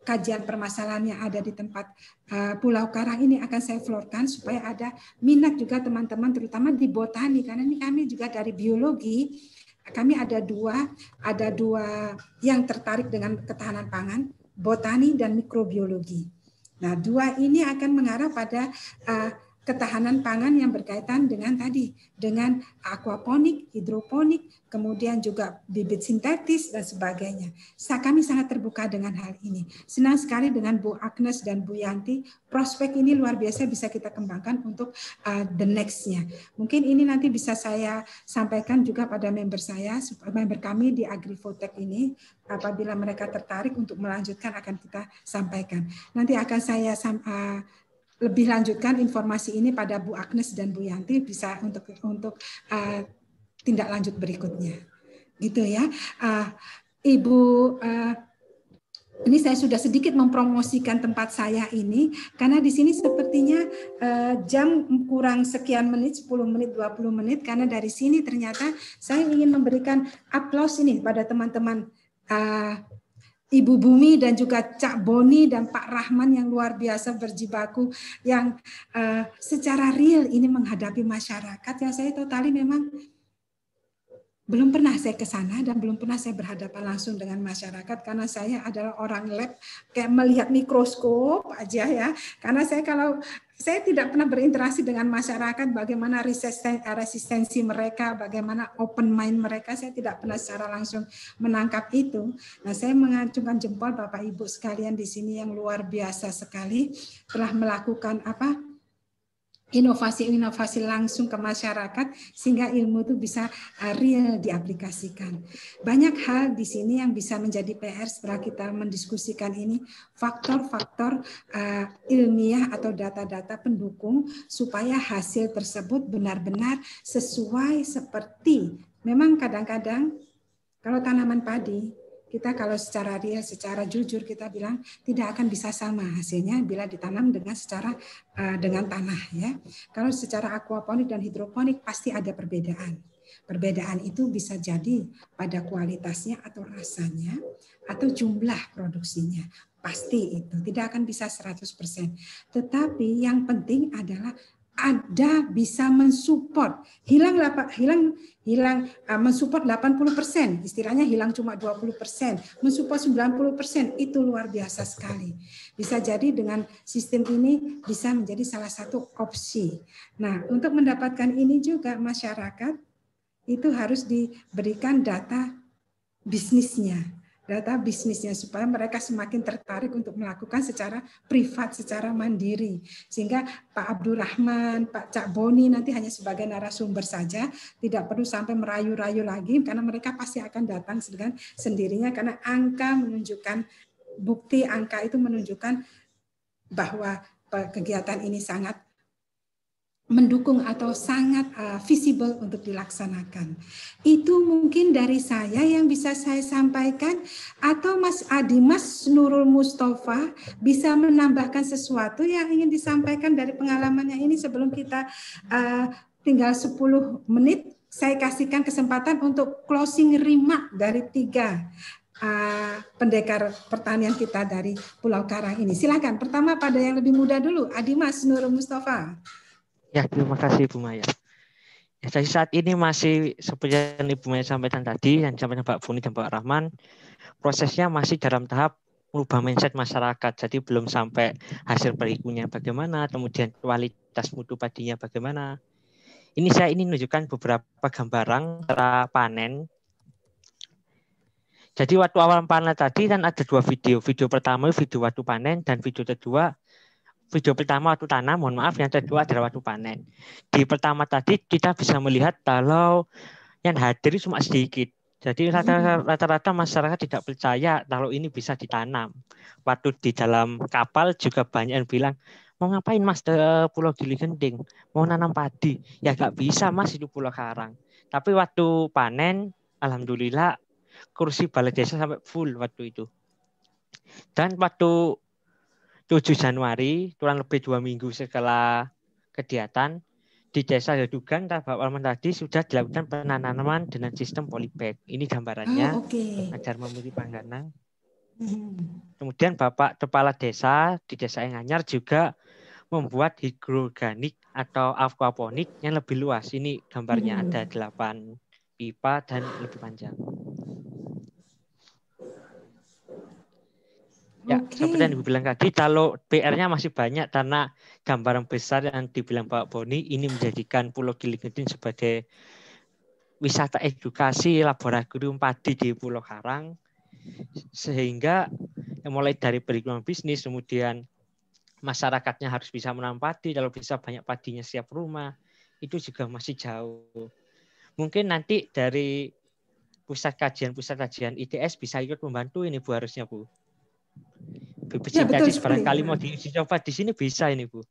kajian permasalahan yang ada di tempat uh, Pulau Karang ini akan saya florkan supaya ada minat juga teman-teman terutama di botani karena ini kami juga dari biologi kami ada dua ada dua yang tertarik dengan ketahanan pangan botani dan mikrobiologi. Nah, dua ini akan mengarah pada uh, ketahanan pangan yang berkaitan dengan tadi, dengan aquaponik, hidroponik, kemudian juga bibit sintetis dan sebagainya. Kami sangat terbuka dengan hal ini. Senang sekali dengan Bu Agnes dan Bu Yanti. Prospek ini luar biasa bisa kita kembangkan untuk uh, the next-nya. Mungkin ini nanti bisa saya sampaikan juga pada member saya, member kami di Agrifotek ini, apabila mereka tertarik untuk melanjutkan akan kita sampaikan. Nanti akan saya uh, lebih lanjutkan informasi ini pada Bu Agnes dan Bu Yanti bisa untuk untuk uh, tindak lanjut berikutnya. Gitu ya. Uh, Ibu uh, ini saya sudah sedikit mempromosikan tempat saya ini karena di sini sepertinya uh, jam kurang sekian menit 10 menit 20 menit karena dari sini ternyata saya ingin memberikan aplaus ini pada teman-teman uh, Ibu Bumi dan juga Cak Boni dan Pak Rahman yang luar biasa berjibaku yang uh, secara real ini menghadapi masyarakat yang saya totali memang belum pernah saya ke sana dan belum pernah saya berhadapan langsung dengan masyarakat karena saya adalah orang lab kayak melihat mikroskop aja ya. Karena saya kalau saya tidak pernah berinteraksi dengan masyarakat bagaimana resistensi mereka, bagaimana open mind mereka, saya tidak pernah secara langsung menangkap itu. Nah, saya mengacungkan jempol Bapak Ibu sekalian di sini yang luar biasa sekali telah melakukan apa? Inovasi-inovasi langsung ke masyarakat sehingga ilmu itu bisa uh, real diaplikasikan. Banyak hal di sini yang bisa menjadi PR setelah kita mendiskusikan ini, faktor-faktor uh, ilmiah atau data-data pendukung supaya hasil tersebut benar-benar sesuai seperti memang kadang-kadang kalau tanaman padi kita kalau secara real, secara jujur kita bilang tidak akan bisa sama hasilnya bila ditanam dengan secara uh, dengan tanah ya. Kalau secara aquaponik dan hidroponik pasti ada perbedaan. Perbedaan itu bisa jadi pada kualitasnya atau rasanya atau jumlah produksinya. Pasti itu tidak akan bisa 100%. Tetapi yang penting adalah ada bisa mensupport. Hilang hilang hilang uh, mensupport 80% istilahnya hilang cuma 20% mensupport 90% itu luar biasa sekali. Bisa jadi dengan sistem ini bisa menjadi salah satu opsi. Nah untuk mendapatkan ini juga masyarakat itu harus diberikan data bisnisnya data bisnisnya supaya mereka semakin tertarik untuk melakukan secara privat, secara mandiri. Sehingga Pak Abdurrahman, Pak Cak Boni nanti hanya sebagai narasumber saja, tidak perlu sampai merayu-rayu lagi karena mereka pasti akan datang dengan sendirinya karena angka menunjukkan bukti angka itu menunjukkan bahwa kegiatan ini sangat mendukung atau sangat uh, visible untuk dilaksanakan. Itu mungkin dari saya yang bisa saya sampaikan atau Mas Adi Mas Nurul Mustafa bisa menambahkan sesuatu yang ingin disampaikan dari pengalamannya ini sebelum kita uh, tinggal 10 menit saya kasihkan kesempatan untuk closing remark dari tiga uh, pendekar pertanian kita dari Pulau Karang ini. Silakan. Pertama pada yang lebih muda dulu, Adi Mas Nurul Mustafa.
Ya, terima kasih Ibu Maya. Ya, jadi saat ini masih seperti yang Ibu Maya sampaikan tadi, dan sampaikan Pak Buni dan Pak Rahman, prosesnya masih dalam tahap merubah mindset masyarakat. Jadi belum sampai hasil berikutnya bagaimana, kemudian kualitas mutu padinya bagaimana. Ini saya ini menunjukkan beberapa gambaran cara panen. Jadi waktu awal panen tadi kan ada dua video. Video pertama video waktu panen dan video kedua video pertama waktu tanam, mohon maaf, yang kedua adalah waktu panen. Di pertama tadi kita bisa melihat kalau yang hadir cuma sedikit. Jadi rata-rata masyarakat tidak percaya kalau ini bisa ditanam. Waktu di dalam kapal juga banyak yang bilang, mau ngapain mas ke Pulau Gili Genting? Mau nanam padi? Ya gak bisa mas itu Pulau Karang. Tapi waktu panen, Alhamdulillah kursi balai desa sampai full waktu itu. Dan waktu 7 Januari, kurang lebih dua minggu setelah kegiatan, di desa Yadugan, Tabak Walman tadi sudah dilakukan penanaman dengan sistem polybag. Ini gambarannya,
Oh, oke.
agar memilih pangganang.
Hmm.
Kemudian Bapak Kepala Desa di Desa Enganyar juga membuat hidroorganik atau aquaponik yang lebih luas. Ini gambarnya
Hmm.
ada delapan pipa dan lebih panjang. Ya,
Oke.
Seperti yang Ibu bilang tadi, kalau PR-nya masih banyak karena gambaran besar yang dibilang Pak Boni ini menjadikan Pulau Gili Genting sebagai wisata edukasi laboratorium padi di Pulau Karang, sehingga ya, mulai dari periklanan bisnis, kemudian masyarakatnya harus bisa menanam padi, kalau bisa banyak padinya siap rumah, itu juga masih jauh. Mungkin nanti dari pusat kajian pusat kajian ITS bisa ikut membantu ini Bu harusnya Bu. Bibit
Ya, betul
barangkali mau diuji coba di sini bisa ini Bu.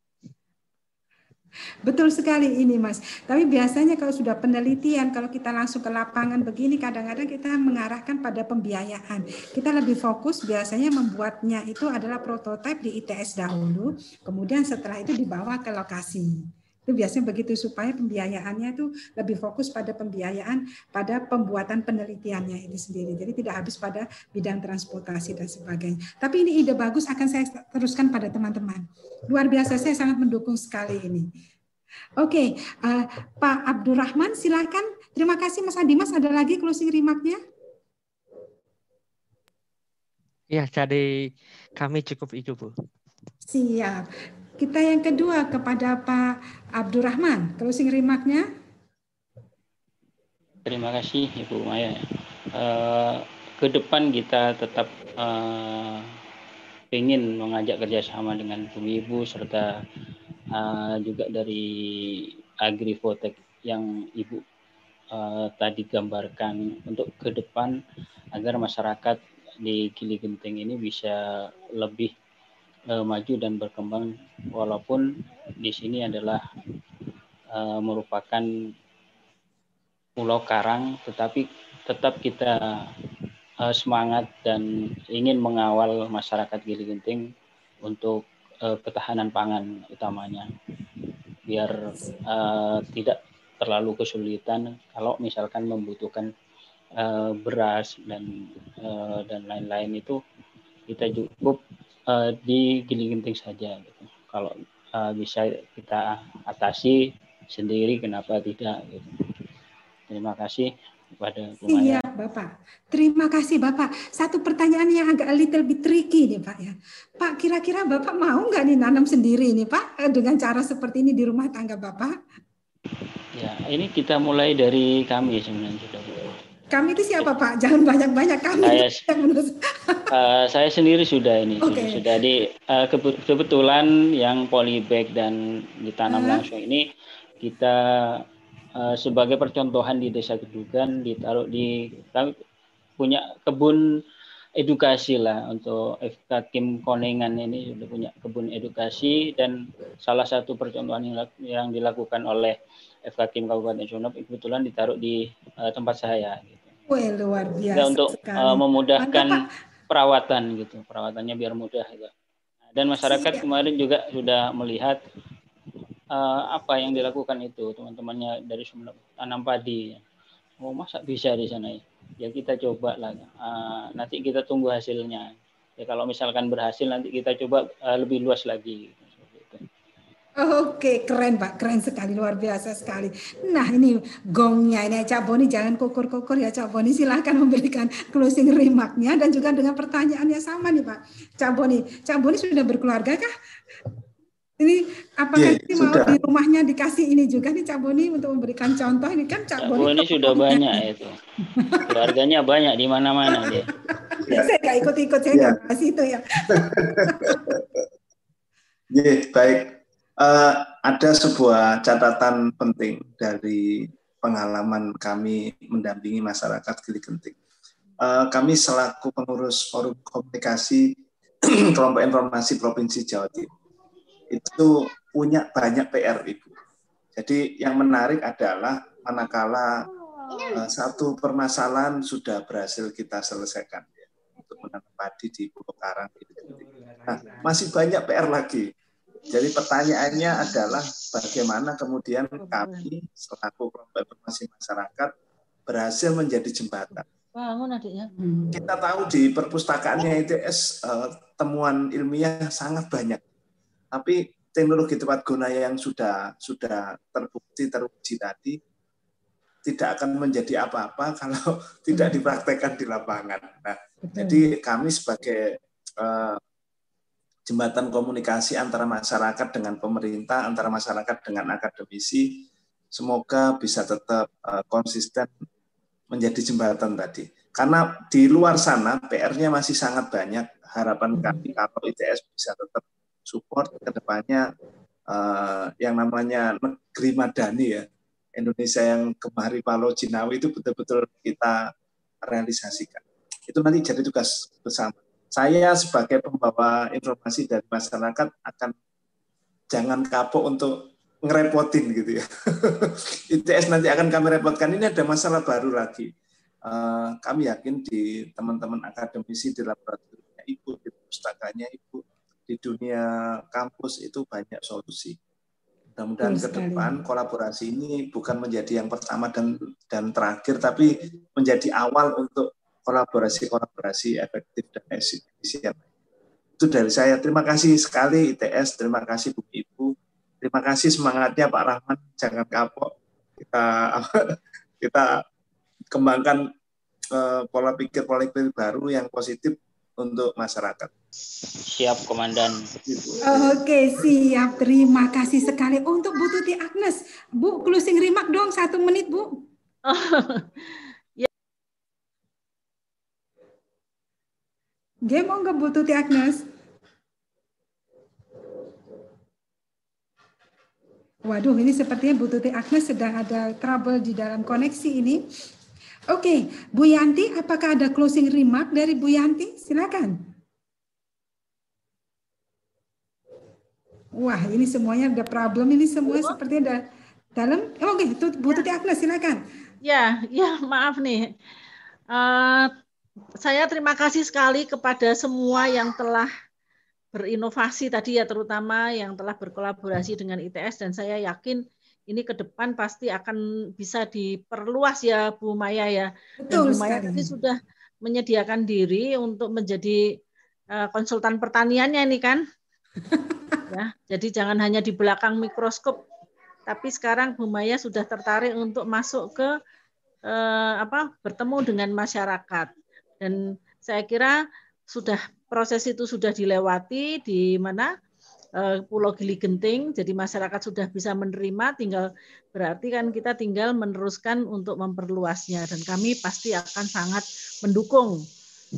Betul sekali ini Mas. Tapi biasanya kalau sudah penelitian, kalau kita langsung ke lapangan begini, kadang-kadang kita mengarahkan pada pembiayaan. Kita lebih fokus biasanya membuatnya itu adalah prototipe di ITS dahulu, kemudian setelah itu dibawa ke lokasi. Itu biasanya begitu supaya pembiayaannya itu lebih fokus pada pembiayaan pada pembuatan penelitiannya itu sendiri. Jadi tidak habis pada bidang transportasi dan sebagainya. Tapi ini ide bagus akan saya teruskan pada teman-teman. Luar biasa saya sangat mendukung sekali ini. Oke, eh, Pak Abdurrahman silakan. Terima kasih Mas Adimas. Ada lagi closing remark-nya?
Ya dari kami cukup itu Bu.
Siap. Kita yang kedua kepada Pak Abdurrahman. Closing remark-nya?
Terima kasih Ibu Maya. Eh, ke depan kita tetap eh, ingin mengajak kerjasama dengan ibu serta eh, juga dari Agrifotek yang Ibu eh, tadi gambarkan untuk ke depan agar masyarakat di Gili Genting ini bisa lebih eh, maju dan berkembang walaupun di sini adalah eh, merupakan Pulau Karang, tetapi tetap kita eh, semangat dan ingin mengawal masyarakat Gili Genting untuk eh, ketahanan pangan utamanya, biar eh, tidak terlalu kesulitan kalau misalkan membutuhkan eh, beras dan eh, dan lain-lain itu kita cukup eh, di Gili Genting saja. Gitu. Kalau eh, bisa kita atasi sendiri, kenapa tidak? Gitu. Terima kasih kepada Bu.
Siap, Bapak. Terima kasih, Bapak. Satu pertanyaan yang agak little bit tricky nih, Pak ya. Pak, kira-kira Bapak mau nggak nih nanam sendiri nih, Pak, eh, dengan cara seperti ini di rumah tangga Bapak?
Ya, ini kita mulai dari kami sebenarnya sudah. Bu.
Kami itu siapa, Pak? Jangan banyak-banyak kami.
Saya, eh, saya sendiri sudah ini
Oke.
sudah di kebe- kebetulan yang polybag dan ditanam
Hah?
langsung ini kita eh, sebagai percontohan di Desa Gedugan ditaruh di kami punya kebun edukasi lah untuk FK Kim Konengan ini sudah punya kebun edukasi dan salah satu percontohan yang, lak- yang dilakukan oleh FK Kim Kabupaten Sunep kebetulan ditaruh di eh, tempat saya gitu.
Wah, luar biasa
Ya, untuk
sekali.
eh, memudahkan
Mantap,
perawatan gitu, perawatannya biar mudah gitu. Dan masyarakat
Siap.
kemarin juga sudah melihat eh, apa yang dilakukan itu teman-temannya dari Sumeneb tanam padi. Oh masa bisa di sana ya? Ya kita coba lah. Eh, nanti kita tunggu hasilnya. Ya kalau misalkan berhasil nanti kita coba eh, lebih luas lagi.
Oke, keren Pak, keren sekali, luar biasa sekali. Nah ini gongnya ini Cak Boni jangan kukur-kukur ya Cak Boni silahkan memberikan closing remarknya dan juga dengan pertanyaannya sama nih Pak. Cak Boni, Cak Boni sudah berkeluarga kah? Ini apakah
Iya,
ini mau
sudah.
di rumahnya dikasih ini juga nih Cak Boni untuk memberikan contoh ini kan Cak
Ya,
Boni.
Bu, ini sudah banyak itu. Keluarganya banyak di mana-mana dia.
Saya nggak ikut-ikut, saya
Ya.
nggak bahas itu ya.
Ya, baik. Eh, ada sebuah catatan penting dari pengalaman kami mendampingi masyarakat Gili Genting. Eh, kami selaku pengurus forum komunikasi kelompok informasi Provinsi Jawa Timur itu punya banyak PR, Ibu. Jadi yang menarik adalah manakala eh, satu permasalahan sudah berhasil kita selesaikan. untuk menanam padi di Pulau Karang. Nah, masih banyak PR lagi. Jadi pertanyaannya adalah bagaimana kemudian kami selaku kelompok informasi masyarakat berhasil menjadi jembatan.
Bangun adiknya.
Kita tahu di perpustakaannya ITS eh, temuan ilmiah sangat banyak. Tapi teknologi tepat guna yang sudah sudah terbukti teruji tadi tidak akan menjadi apa-apa kalau tidak dipraktekkan di lapangan. Nah, jadi kami sebagai uh, jembatan komunikasi antara masyarakat dengan pemerintah, antara masyarakat dengan akademisi, semoga bisa tetap uh, konsisten menjadi jembatan tadi. Karena di luar sana PR-nya masih sangat banyak. Harapan kami kalau ITS bisa tetap support ke depannya uh, yang namanya negeri madani ya. Indonesia yang kemari Palau Jinawi itu betul-betul kita realisasikan. Itu nanti jadi tugas bersama. Saya sebagai pembawa informasi dari masyarakat akan jangan kapok untuk ngerepotin gitu ya. ITS nanti akan kami repotkan. Ini ada masalah baru lagi. Uh, kami yakin di teman-teman akademisi di laboratoriumnya ibu, di pustakanya ibu, di dunia kampus itu banyak solusi. Mudah-mudahan ke depan kolaborasi ini bukan menjadi yang pertama dan dan terakhir, tapi menjadi awal untuk kolaborasi-kolaborasi efektif dan efisien. Itu dari saya. Terima kasih sekali ITS, terima kasih Bu Ibu, terima kasih semangatnya Pak Rahman, jangan kapok. Kita kita kembangkan uh, pola pikir pola pikir baru yang positif untuk masyarakat.
Siap, Komandan.
Oke, siap. Terima kasih sekali. Untuk Bu Tuti Agnes, Bu, closing remark dong, satu menit, Bu. ya. Game mau nggak Bu Tuti Agnes? Waduh, ini sepertinya Bu Tuti Agnes sedang ada trouble di dalam koneksi ini. Oke, Bu Yanti, apakah ada closing remark dari Bu Yanti? Silakan. Wah, ini semuanya ada problem. Ini semua oh. seperti ada dalam. Oh, Oke, okay. Bu Tuti Agnes, silakan.
Ya, ya, maaf nih. Uh, saya terima kasih sekali kepada semua yang telah berinovasi tadi ya, terutama yang telah berkolaborasi dengan ITS dan saya yakin ini ke depan pasti akan bisa diperluas ya Bu Maya ya.
Betul
Dan Bu Maya tadi sudah menyediakan diri untuk menjadi uh, konsultan pertaniannya ini kan. Ya, jadi jangan hanya di belakang mikroskop, tapi sekarang Bu Maya sudah tertarik untuk masuk ke uh, apa bertemu dengan masyarakat. Dan saya kira sudah proses itu sudah dilewati di mana Eh, Pulau Gili Genting, jadi masyarakat sudah bisa menerima, tinggal berarti kan kita tinggal meneruskan untuk memperluasnya. Dan kami pasti akan sangat mendukung.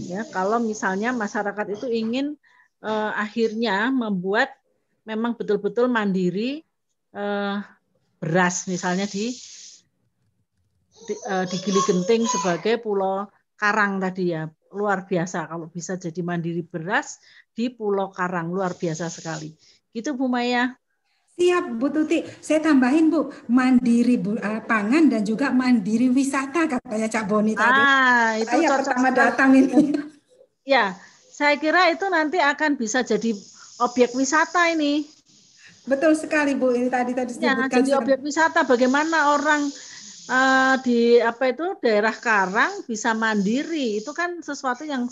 Ya kalau misalnya masyarakat itu ingin eh, akhirnya membuat memang betul-betul mandiri eh, beras misalnya di di, eh, di Gili Genting sebagai pulau karang tadi ya luar biasa kalau bisa jadi mandiri beras di Pulau Karang luar biasa sekali. Gitu Bu Maya.
Siap Bu Tuti, saya tambahin Bu, mandiri bu, uh, pangan dan juga mandiri wisata katanya Cak Boni tadi.
Ah, itu
saya pertama datang ini.
Ya, saya kira itu nanti akan bisa jadi objek wisata ini.
Betul sekali Bu, ini tadi tadi
ya, jadi objek wisata bagaimana orang uh, di apa itu daerah Karang bisa mandiri itu kan sesuatu yang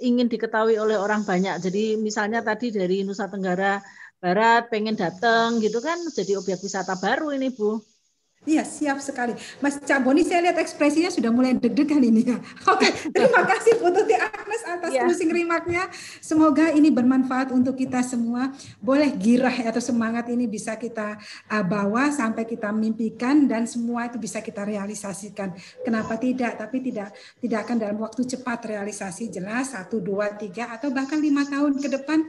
ingin diketahui oleh orang banyak. Jadi misalnya tadi dari Nusa Tenggara Barat pengen datang gitu kan jadi objek wisata baru ini Bu.
Iya, siap sekali. Mas Cak Boni, saya lihat ekspresinya sudah mulai deg-degan ini ya. Oke, terima kasih Bu Tuti Agnes atas yeah. closing remarknya. Semoga ini bermanfaat untuk kita semua. Boleh girah atau semangat ini bisa kita uh, bawa sampai kita mimpikan dan semua itu bisa kita realisasikan. Kenapa tidak? Tapi tidak tidak akan dalam waktu cepat realisasi jelas satu dua tiga atau bahkan lima tahun ke depan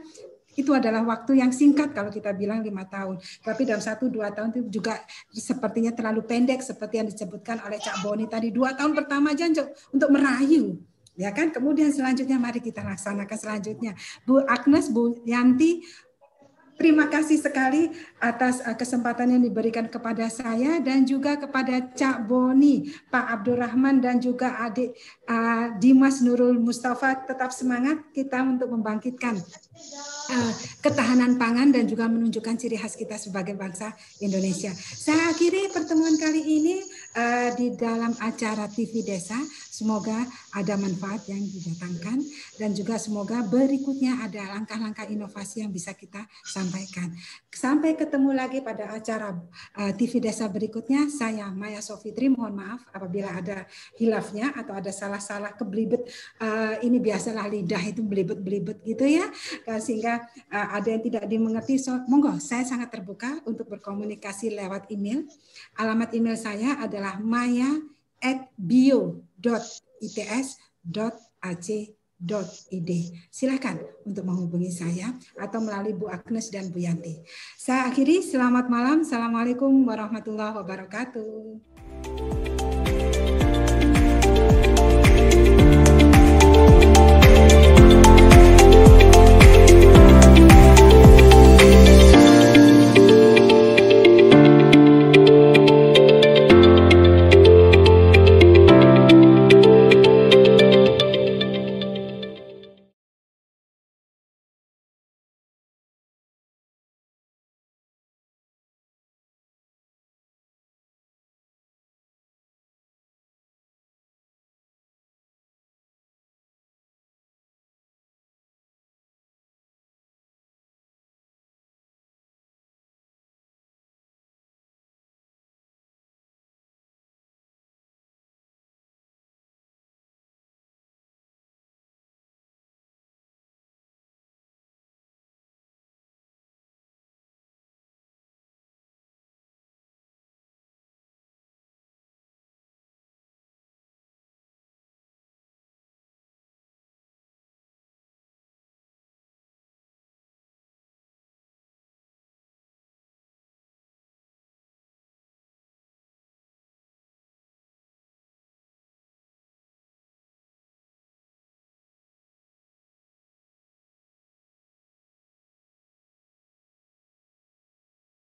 itu adalah waktu yang singkat kalau kita bilang lima tahun. Tapi dalam satu dua tahun itu juga sepertinya terlalu pendek seperti yang disebutkan oleh Cak Boni tadi. Dua tahun pertama aja untuk merayu. Ya kan? Kemudian selanjutnya mari kita laksanakan selanjutnya. Bu Agnes, Bu Yanti, Terima kasih sekali atas uh, kesempatan yang diberikan kepada saya dan juga kepada Cak Boni, Pak Abdurrahman dan juga adik uh, Dimas Nurul Mustafa. Tetap semangat kita untuk membangkitkan uh, ketahanan pangan dan juga menunjukkan ciri khas kita sebagai bangsa Indonesia. Saya akhiri pertemuan kali ini uh, di dalam acara TV Desa. Semoga ada manfaat yang didatangkan dan juga semoga berikutnya ada langkah-langkah inovasi yang bisa kita sampaikan. Sampai ketemu lagi pada acara uh, TV Desa berikutnya. Saya Maya Sofitri, mohon maaf apabila ada hilafnya atau ada salah-salah kebelibet. Uh, ini biasalah lidah itu belibet-belibet gitu ya. Sehingga ada yang tidak dimengerti. So, monggo, saya sangat terbuka untuk berkomunikasi lewat email. Alamat email saya adalah maya at bio.its.ac.id. Silakan untuk menghubungi saya atau melalui Bu Agnes dan Bu Yanti. Saya akhiri, selamat malam. Assalamualaikum warahmatullahi wabarakatuh.